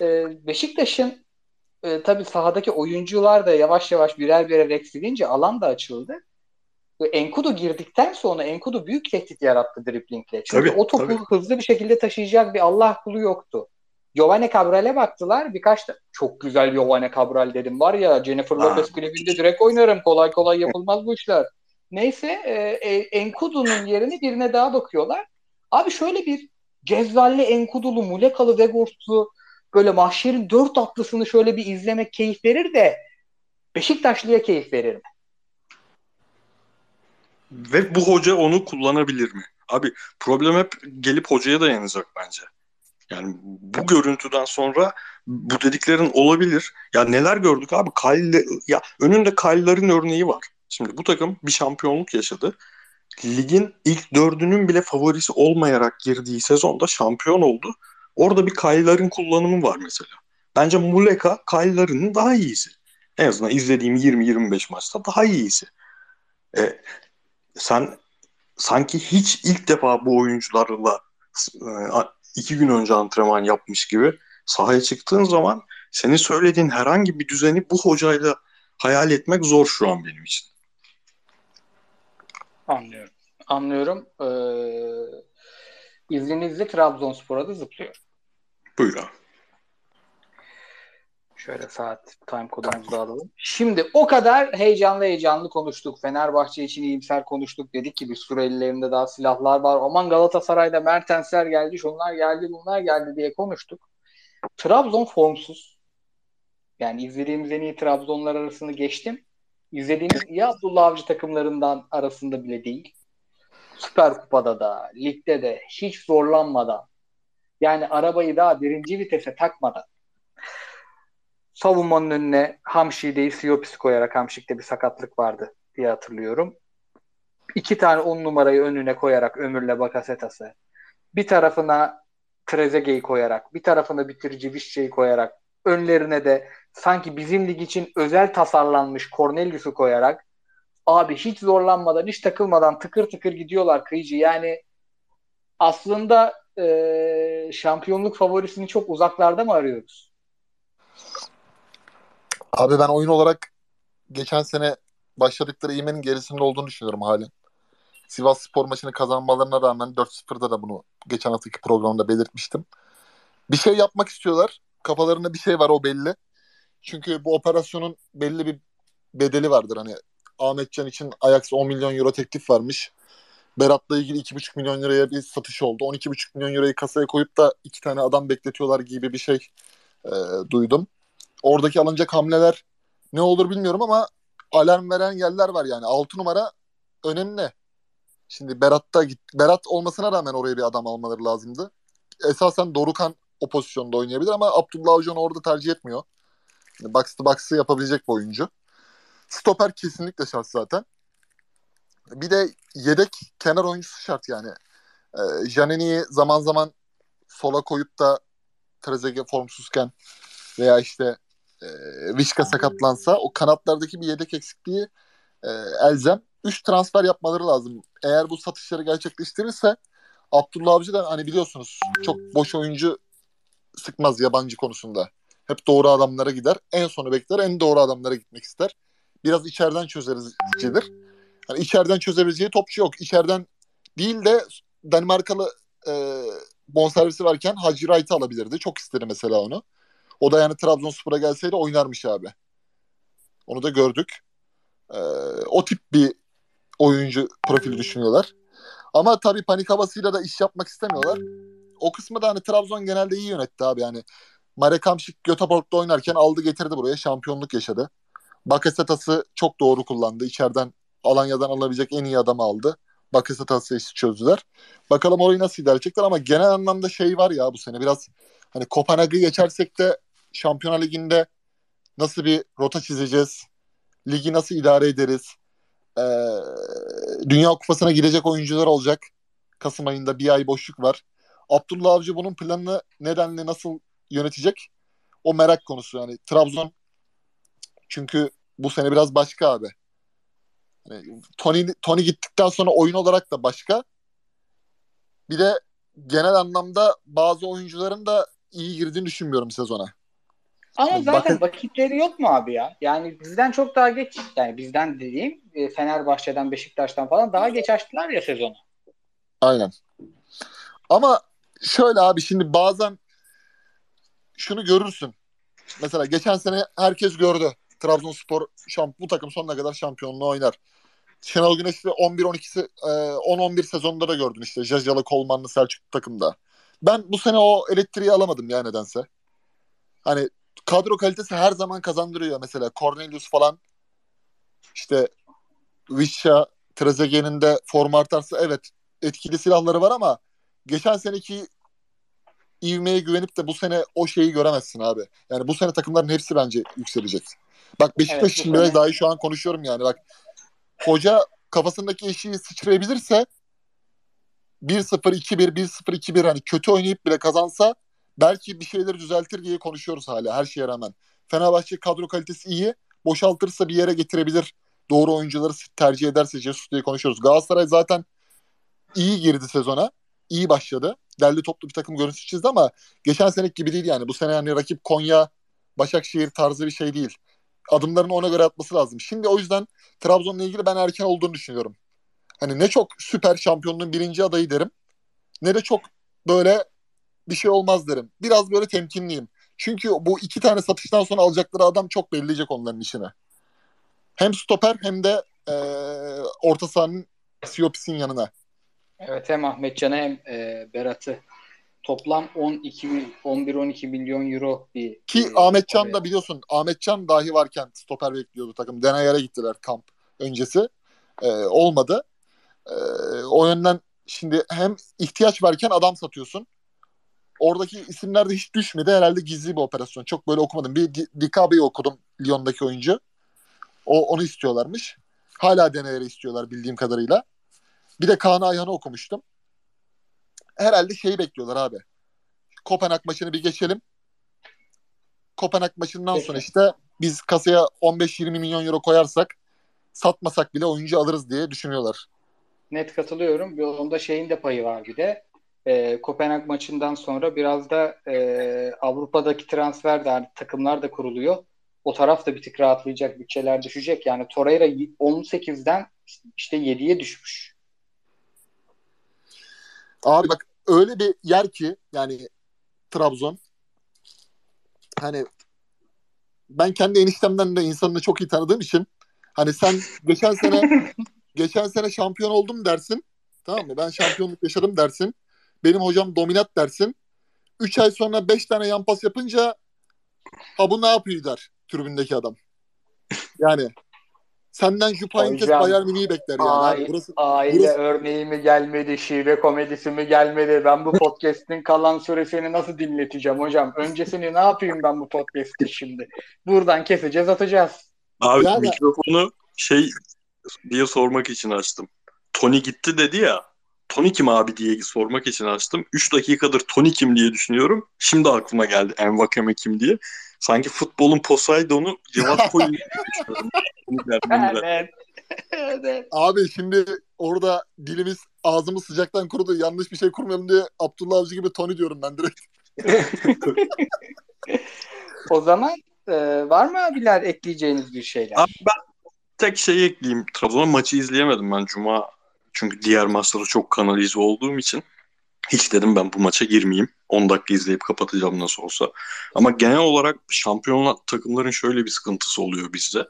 E, Beşiktaş'ın e, tabii sahadaki oyuncular da yavaş yavaş birer birer eksilince alan da açıldı. Enkudu girdikten sonra Enkudu büyük tehdit yarattı driplingle. Çünkü Tabii, o topu tabii. hızlı bir şekilde taşıyacak bir Allah kulu yoktu. Giovanni Cabral'e baktılar. Birkaç da çok güzel Giovanni Cabral dedim. Var ya Jennifer. Lopez klibinde direkt oynarım. Kolay kolay yapılmaz bu işler. Neyse e, e, Enkudu'nun yerine birine daha bakıyorlar. Abi şöyle bir Cezzalli, Enkudulu, Mulekalı, Vegors'lu böyle mahşerin dört atlısını şöyle bir izlemek keyif verir de Beşiktaşlı'ya keyif verir mi? Ve bu hoca onu kullanabilir mi? Abi problem hep gelip hocaya dayanacak bence. Yani bu görüntüden sonra bu dediklerin olabilir. Ya neler gördük abi? Kyle, ya önünde Kyle'ların örneği var. Şimdi bu takım bir şampiyonluk yaşadı. Ligin ilk dördünün bile favorisi olmayarak girdiği sezonda şampiyon oldu. Orada bir Kyle'ların kullanımı var mesela. Bence Muleka Kyle'ların daha iyisi. En azından izlediğim 20-25 maçta daha iyisi. E, sen sanki hiç ilk defa bu oyuncularla e, iki gün önce antrenman yapmış gibi sahaya çıktığın zaman senin söylediğin herhangi bir düzeni bu hocayla hayal etmek zor şu an benim için. Anlıyorum. Anlıyorum. Ee, izninizle Trabzonspor'a da zıplıyor. Buyur abi. Şöyle saat time kodumuzu da alalım. Şimdi o kadar heyecanlı heyecanlı konuştuk. Fenerbahçe için iyimser konuştuk. Dedik ki bir sürü ellerinde daha silahlar var. Aman Galatasaray'da Mertensler geldi, şunlar geldi, bunlar geldi diye konuştuk. Trabzon formsuz. Yani izlediğimiz en iyi Trabzonlar arasını geçtim. İzlediğimiz iyi Abdullah Avcı takımlarından arasında bile değil. Süper Kupa'da da, ligde de hiç zorlanmadan yani arabayı daha birinci vitese takmadan savunmanın önüne Hamşi'yi Siopis koyarak Hamşik'te bir sakatlık vardı diye hatırlıyorum. İki tane on numarayı önüne koyarak Ömür'le Bakasetas'ı bir tarafına Trezeguet'i koyarak bir tarafına bitirici Vişçe'yi koyarak önlerine de sanki bizim lig için özel tasarlanmış Cornelius'u koyarak abi hiç zorlanmadan hiç takılmadan tıkır tıkır gidiyorlar kıyıcı yani aslında e, şampiyonluk favorisini çok uzaklarda mı arıyoruz? Abi ben oyun olarak geçen sene başladıkları iğmenin gerisinde olduğunu düşünüyorum halen. Sivas Spor maçını kazanmalarına rağmen 4-0'da da bunu geçen haftaki programda belirtmiştim. Bir şey yapmak istiyorlar. Kafalarında bir şey var o belli. Çünkü bu operasyonun belli bir bedeli vardır. Hani Ahmetcan için Ajax 10 milyon euro teklif varmış. Berat'la ilgili 2,5 milyon liraya bir satış oldu. 12,5 milyon lirayı kasaya koyup da iki tane adam bekletiyorlar gibi bir şey e, duydum. Oradaki alınacak hamleler ne olur bilmiyorum ama alarm veren yerler var yani. 6 numara önemli. Şimdi Berat'ta git Berat olmasına rağmen oraya bir adam almaları lazımdı. Esasen Dorukan o pozisyonda oynayabilir ama Abdullah onu orada tercih etmiyor. Box to box'ı yapabilecek bir oyuncu. Stoper kesinlikle şart zaten. Bir de yedek kenar oyuncusu şart yani. Ee, Janini'yi zaman zaman sola koyup da Trezeguet formsuzken veya işte e, Vişka sakatlansa o kanatlardaki bir yedek eksikliği e, elzem. 3 transfer yapmaları lazım. Eğer bu satışları gerçekleştirirse Abdullah Avcı da hani biliyorsunuz çok boş oyuncu sıkmaz yabancı konusunda. Hep doğru adamlara gider. En sonu bekler. En doğru adamlara gitmek ister. Biraz içeriden çözericidir. Yani içeriden çözebileceği topçu yok. İçeriden değil de Danimarkalı e, bonservisi varken Hacı Wright'ı alabilirdi. Çok istedi mesela onu. O da yani Trabzonspor'a gelseydi oynarmış abi. Onu da gördük. Ee, o tip bir oyuncu profili düşünüyorlar. Ama tabii panik havasıyla da iş yapmak istemiyorlar. o kısmı da hani Trabzon genelde iyi yönetti abi yani. Marek Hamşik Göteborg'da oynarken aldı getirdi buraya şampiyonluk yaşadı. Bakasetas'ı çok doğru kullandı. İçeriden Alanya'dan alabilecek en iyi adamı aldı. Bakasetas'ı işi çözdüler. Bakalım orayı nasıl idare edecekler ama genel anlamda şey var ya bu sene biraz hani Kopenhag'ı geçersek de Şampiyonlar Ligi'nde nasıl bir rota çizeceğiz? Ligi nasıl idare ederiz? Ee, Dünya Kupası'na girecek oyuncular olacak. Kasım ayında bir ay boşluk var. Abdullah Avcı bunun planını nedenle nasıl yönetecek? O merak konusu. Yani Trabzon çünkü bu sene biraz başka abi. Yani Tony, Tony gittikten sonra oyun olarak da başka. Bir de genel anlamda bazı oyuncuların da iyi girdiğini düşünmüyorum sezona. Ama zaten vakitleri yok mu abi ya? Yani bizden çok daha geç, yani bizden dediğim e, Fenerbahçe'den, Beşiktaş'tan falan daha geç açtılar ya sezonu. Aynen. Ama şöyle abi şimdi bazen şunu görürsün. Mesela geçen sene herkes gördü. Trabzonspor şamp bu takım sonuna kadar şampiyonluğu oynar. Şenol Güneş'i 11-12'si e, 10-11 sezonunda da gördün işte. Jajalı, Kolmanlı, Selçuk takımda. Ben bu sene o elektriği alamadım ya nedense. Hani kadro kalitesi her zaman kazandırıyor mesela. Cornelius falan işte Vişya, Trezeguet'in de form artarsa evet etkili silahları var ama geçen seneki ivmeye güvenip de bu sene o şeyi göremezsin abi. Yani bu sene takımların hepsi bence yükselecek. Bak Beşiktaş Evet, için sene- dahi şu an konuşuyorum yani. Bak hoca kafasındaki eşiği sıçrayabilirse 1-0, 2-1, 1-0, 2-1 hani kötü oynayıp bile kazansa belki bir şeyleri düzeltir diye konuşuyoruz hala her şeye rağmen. Fenerbahçe kadro kalitesi iyi. Boşaltırsa bir yere getirebilir. Doğru oyuncuları tercih ederse Jesus diye konuşuyoruz. Galatasaray zaten iyi girdi sezona. İyi başladı. Derli toplu bir takım görüntüsü çizdi ama geçen seneki gibi değil yani. Bu sene yani rakip Konya, Başakşehir tarzı bir şey değil. Adımlarını ona göre atması lazım. Şimdi o yüzden Trabzon'la ilgili ben erken olduğunu düşünüyorum. Hani ne çok süper şampiyonluğun birinci adayı derim. Ne de çok böyle bir şey olmaz derim. Biraz böyle temkinliyim. Çünkü bu iki tane satıştan sonra alacakları adam çok belleyecek onların işine. Hem stoper hem de e, orta sahanın Siopis'in yanına. Evet hem Ahmetcan'ı hem e, Berat'ı toplam 12 11-12 milyon euro bir Ki e, Ahmetcan oraya- da biliyorsun Ahmetcan dahi varken stoper bekliyordu takım. Denayar'a gittiler kamp öncesi. E, olmadı. E, o yönden şimdi hem ihtiyaç varken adam satıyorsun. Oradaki isimler de hiç düşmedi. Herhalde gizli bir operasyon. Çok böyle okumadım. Bir Di- Dikabe'yi okudum Lyon'daki oyuncu. O, onu istiyorlarmış. Hala Denayar'ı istiyorlar bildiğim kadarıyla. Bir de Kaan Ayhan'ı okumuştum. Herhalde şeyi bekliyorlar abi. Kopenhag maçını bir geçelim. Kopenhag maçından sonra işte biz kasaya 15-20 milyon euro koyarsak satmasak bile oyuncu alırız diye düşünüyorlar. Net katılıyorum. Onda şeyin de payı var bir de. E, Kopenhag maçından sonra biraz da e, Avrupa'daki transfer de hani takımlar da kuruluyor. O taraf da bir tık rahatlayacak, bütçeler düşecek. Yani Torreira 18'den işte 7'ye düşmüş. Abi bak öyle bir yer ki yani Trabzon hani ben kendi eniştemden de insanını çok iyi tanıdığım için hani sen geçen sene geçen sene şampiyon oldum dersin. Tamam mı? Ben şampiyonluk yaşadım dersin. Benim hocam dominat dersin. 3 ay sonra 5 tane yan pas yapınca ha bu ne yapıyor der tribündeki adam. Yani senden Hocam, Bayern Münih'i bekler yani. ay- Abi burası Aile Burası- örneği mi gelmedi, şive komedisi mi gelmedi? Ben bu podcast'in kalan süresini nasıl dinleteceğim hocam? Öncesini ne yapayım ben bu podcast'i şimdi? Buradan keseceğiz, atacağız. Abi Yani- mikrofonu şey diye sormak için açtım. Tony gitti dedi ya. Tony kim abi diye sormak için açtım. 3 dakikadır Tony kim diye düşünüyorum. Şimdi aklıma geldi Envakame kim diye. Sanki futbolun Poseidon'u cevap koyun diye düşünüyorum. Bunu derdim ben. Evet. evet. Abi şimdi orada dilimiz ağzımız sıcaktan kurudu. Yanlış bir şey kurmayalım diye Abdullah Avcı gibi Tony diyorum ben direkt. O zaman e, var mı abiler ekleyeceğiniz bir şeyler? Abi ben tek şey ekleyeyim. Trabzon maçı izleyemedim ben Cuma. Çünkü diğer maçları çok kanalize olduğum için. Hiç dedim ben bu maça girmeyeyim. 10 dakika izleyip kapatacağım nasıl olsa. Ama genel olarak şampiyonlar takımların şöyle bir sıkıntısı oluyor bizde.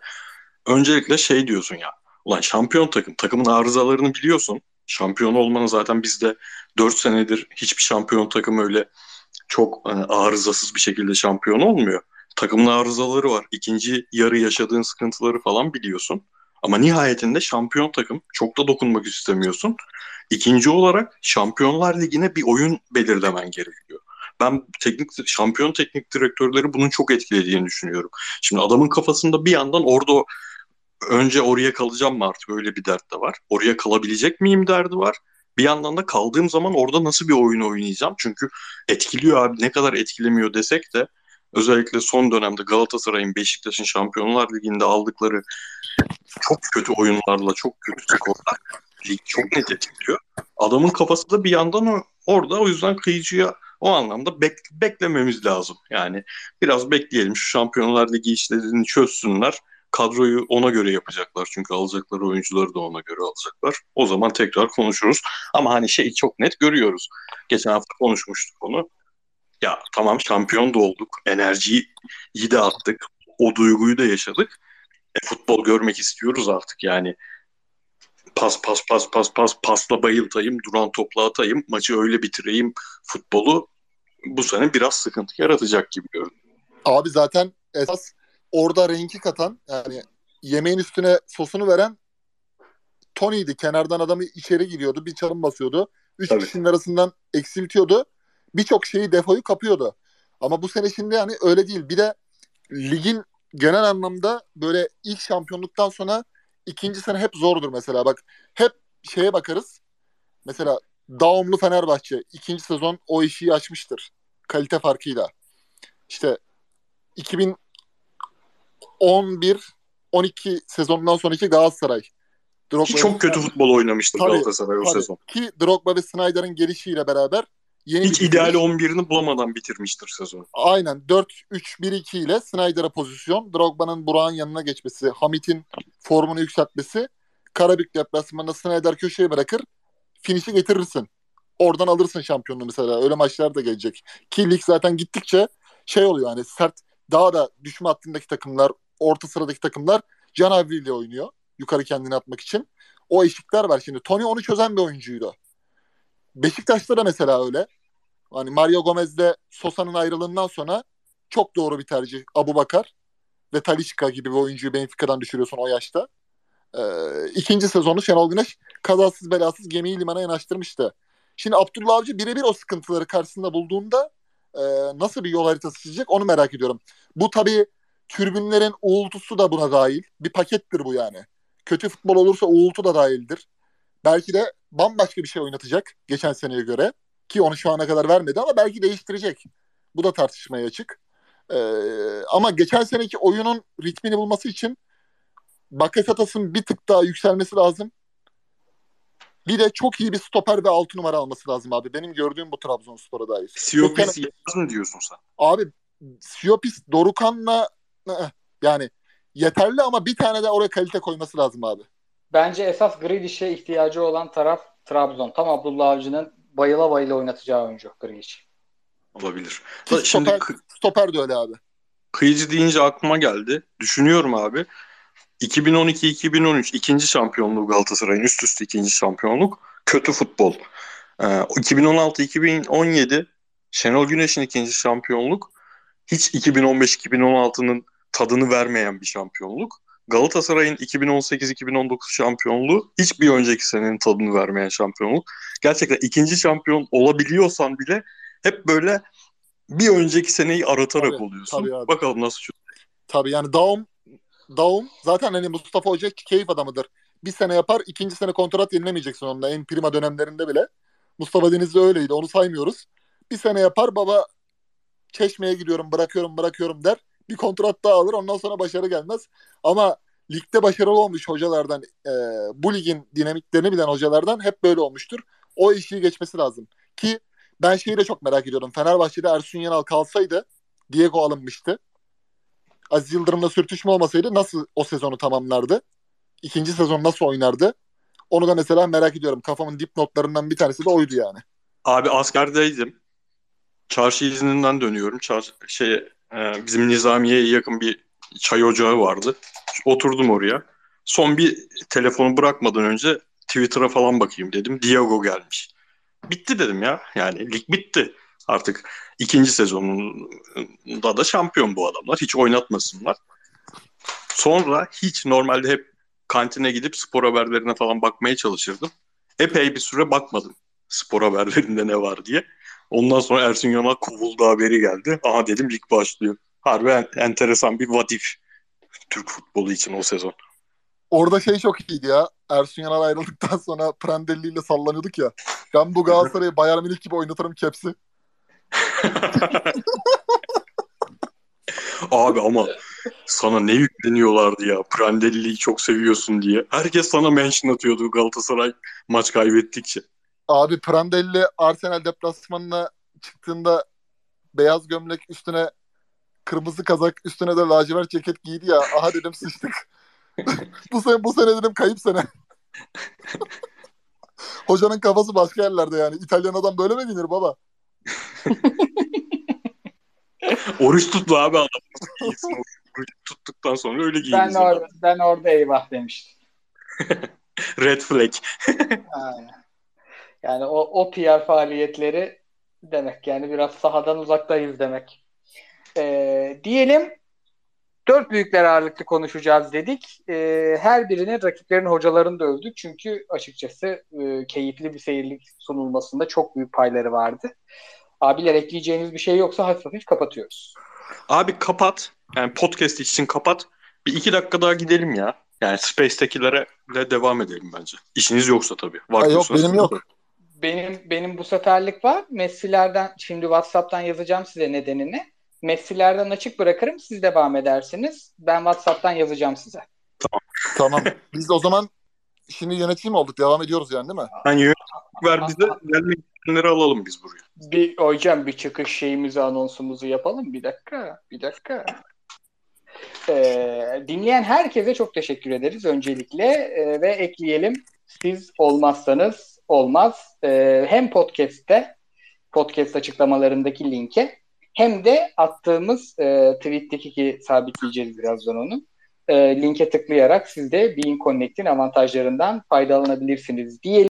Öncelikle şey diyorsun ya. Ulan şampiyon takım. Takımın arızalarını biliyorsun. Şampiyon olmanın zaten bizde 4 senedir hiçbir şampiyon takım öyle çok hani, arızasız bir şekilde şampiyon olmuyor. Takımın arızaları var. İkinci yarı yaşadığın sıkıntıları falan biliyorsun. Ama nihayetinde şampiyon takım çok da dokunmak istemiyorsun. İkinci olarak Şampiyonlar Ligi'ne bir oyun belirlemen gerekiyor. Ben teknik şampiyon teknik direktörleri bunun çok etkilediğini düşünüyorum. Şimdi adamın kafasında bir yandan orada önce oraya kalacağım mı artık öyle bir dert de var. Oraya kalabilecek miyim derdi var. Bir yandan da kaldığım zaman orada nasıl bir oyun oynayacağım? Çünkü etkiliyor abi ne kadar etkilemiyor desek de özellikle son dönemde Galatasaray'ın Beşiktaş'ın Şampiyonlar Ligi'nde aldıkları çok kötü oyunlarla çok kötü skorlar lig çok net etkiliyor. Adamın kafası da bir yandan o, orada o yüzden kıyıcıya o anlamda bek, beklememiz lazım. Yani biraz bekleyelim şu Şampiyonlar Ligi işlerini çözsünler. Kadroyu ona göre yapacaklar çünkü alacakları oyuncuları da ona göre alacaklar. O zaman tekrar konuşuruz. Ama hani şey çok net görüyoruz. Geçen hafta konuşmuştuk onu. Ya tamam şampiyon da olduk. Enerjiyi iyi de attık. O duyguyu da yaşadık. E, futbol görmek istiyoruz artık yani. Pas pas pas pas pas pasla bayıltayım, duran topla atayım, maçı öyle bitireyim futbolu bu sene biraz sıkıntı yaratacak gibi görünüyor. Abi zaten esas orada renki katan yani yemeğin üstüne sosunu veren Tony'ydi. Kenardan adamı içeri giriyordu. Bir çalım basıyordu. Üç Tabii. kişinin arasından eksiltiyordu. Birçok şeyi defoyu kapıyordu. Ama bu sene şimdi yani öyle değil. Bir de ligin genel anlamda böyle ilk şampiyonluktan sonra ikinci sene hep zordur mesela. Bak hep şeye bakarız. Mesela Daumlu Fenerbahçe ikinci sezon o işi açmıştır. Kalite farkıyla. İşte 2011 12 sezonundan sonraki Galatasaray. Drogba Ki çok kötü futbol oynamıştı Tabii, Galatasaray o Tabii. sezon. Ki Drogba ve Snyder'ın gelişiyle beraber yeni Hiç ideal bitiriş. 11'ini bulamadan bitirmiştir sezon. Aynen 4-3-1-2 ile Snyder'a pozisyon, Drogba'nın Burak'ın yanına geçmesi, Hamit'in formunu yükseltmesi, Karabük deplasmanında Snyder köşeye bırakır, finişi getirirsin. Oradan alırsın şampiyonluğu mesela. Öyle maçlar da gelecek. Ki lig zaten gittikçe şey oluyor yani sert daha da düşme hattındaki takımlar, orta sıradaki takımlar canavriyle oynuyor. Yukarı kendini atmak için. O eşikler var şimdi. Tony onu çözen bir oyuncuydu. Beşiktaş'ta da mesela öyle. Hani Mario Gomez'le Sosa'nın ayrılığından sonra çok doğru bir tercih. Abu Bakar ve Talisca gibi bir oyuncuyu Benfica'dan düşürüyorsun o yaşta. Ee, ikinci sezonu Şenol Güneş kazasız belasız gemiyi limana yanaştırmıştı. Şimdi Abdullah Avcı birebir o sıkıntıları karşısında bulduğunda e, nasıl bir yol haritası çizecek onu merak ediyorum. Bu tabii türbünlerin uğultusu da buna dahil. Bir pakettir bu yani. Kötü futbol olursa uğultu da dahildir. Belki de bambaşka bir şey oynatacak geçen seneye göre. Ki onu şu ana kadar vermedi ama belki değiştirecek. Bu da tartışmaya açık. Ee, ama geçen seneki oyunun ritmini bulması için Bakasetas'ın bir tık daha yükselmesi lazım. Bir de çok iyi bir stoper ve altı numara alması lazım abi. Benim gördüğüm bu Trabzonspor'a dair. Siopis yetmez mi diyorsun sen? Abi Siopis Dorukan'la ı-ı, yani yeterli ama bir tane de oraya kalite koyması lazım abi. Bence esas Grealish'e ihtiyacı olan taraf Trabzon. Tam Abdullah Avcı'nın bayıla bayıla oynatacağı oyuncu Grealish. Olabilir. Şimdi stoper, kı- stoper de öyle abi. kıyıcı deyince aklıma geldi. Düşünüyorum abi. 2012-2013 ikinci şampiyonluğu Galatasaray'ın üst üste ikinci şampiyonluk. Kötü futbol. Ee, 2016-2017 Şenol Güneş'in ikinci şampiyonluk. Hiç 2015-2016'nın tadını vermeyen bir şampiyonluk. Galatasaray'ın 2018-2019 şampiyonluğu hiçbir önceki senenin tadını vermeyen şampiyonluk. Gerçekten ikinci şampiyon olabiliyorsan bile hep böyle bir önceki seneyi aratarak Tabii, oluyorsun. tabii abi. Bakalım nasıl çözecek. Tabii yani Daum Daum zaten hani Mustafa Hoca keyif adamıdır. Bir sene yapar, ikinci sene kontrat yenilemeyeceksin onunla en prima dönemlerinde bile. Mustafa Denizli öyleydi, onu saymıyoruz. Bir sene yapar, baba çeşmeye gidiyorum, bırakıyorum, bırakıyorum der. Bir kontrat daha alır, ondan sonra başarı gelmez. Ama ligde başarılı olmuş hocalardan, e, bu ligin dinamiklerini bilen hocalardan hep böyle olmuştur. O işi geçmesi lazım. Ki ben şeyi de çok merak ediyorum. Fenerbahçe'de Ersun Yanal kalsaydı, Diego alınmıştı. Aziz Yıldırım'la sürtüşme olmasaydı nasıl o sezonu tamamlardı? İkinci sezon nasıl oynardı? Onu da mesela merak ediyorum. Kafamın dipnotlarından bir tanesi de oydu yani. Abi askerdeydim. Çarşı izninden dönüyorum. Çar şey e, bizim Nizamiye'ye yakın bir çay ocağı vardı. Oturdum oraya. Son bir telefonu bırakmadan önce Twitter'a falan bakayım dedim. Diego gelmiş. Bitti dedim ya. Yani lig bitti. Artık ikinci sezonunda da şampiyon bu adamlar. Hiç oynatmasınlar. Sonra hiç normalde hep kantine gidip spor haberlerine falan bakmaya çalışırdım. Epey bir süre bakmadım spor haberlerinde ne var diye. Ondan sonra Ersun Yanal kovuldu haberi geldi. Aha dedim lig başlıyor. Harbi en- enteresan bir what if Türk futbolu için o sezon. Orada şey çok iyiydi ya. Ersun Yanal ayrıldıktan sonra Prandelli ile sallanıyorduk ya. Ben bu Galatasaray'ı Bayern Münih gibi oynatırım kepsi. Abi ama sana ne yükleniyorlardı ya. Prandelli'yi çok seviyorsun diye. Herkes sana mention atıyordu Galatasaray maç kaybettikçe. Abi Prandelli Arsenal deplasmanına çıktığında beyaz gömlek üstüne kırmızı kazak üstüne de lacivert ceket giydi ya. Aha dedim sıçtık. bu sene bu sene dedim kayıp sene. Hocanın kafası başka yerlerde yani. İtalyan adam böyle mi giyinir baba? Oruç tuttu abi adam. Oruç tuttuktan sonra öyle Ben, giyiniz. orada, ben orada eyvah demiştim. Red flag. Aynen. Yani o, o PR faaliyetleri demek yani biraz sahadan uzaktayız demek. Ee, diyelim dört büyükler ağırlıklı konuşacağız dedik. Ee, her birinin rakiplerin hocalarını da övdük. Çünkü açıkçası e, keyifli bir seyirlik sunulmasında çok büyük payları vardı. Abiler ekleyeceğiniz bir şey yoksa hafif hafif kapatıyoruz. Abi kapat. Yani podcast için kapat. Bir iki dakika daha gidelim ya. Yani Space'tekilere de devam edelim bence. İşiniz yoksa tabii. Var Ha, yok benim yok. Benim benim bu seferlik var. Messi'lerden şimdi WhatsApp'tan yazacağım size nedenini. Messi'lerden açık bırakırım. Siz devam edersiniz. Ben WhatsApp'tan yazacağım size. Tamam. Biz o zaman şimdi yönetim olduk. Devam ediyoruz yani değil mi? Hani yönetmenlik ver bize. Gelmek isteyenleri alalım biz buraya. Bir hocam bir çıkış şeyimizi anonsumuzu yapalım. Bir dakika. Bir dakika. Ee, dinleyen herkese çok teşekkür ederiz öncelikle Ee, ve ekleyelim. Siz olmazsanız olmaz. Ee, hem podcast'te podcast açıklamalarındaki linke hem de attığımız e, tweet'teki ki sabitleyeceğiz birazdan onu. E, linke tıklayarak siz de Being Connect'in avantajlarından faydalanabilirsiniz diyelim.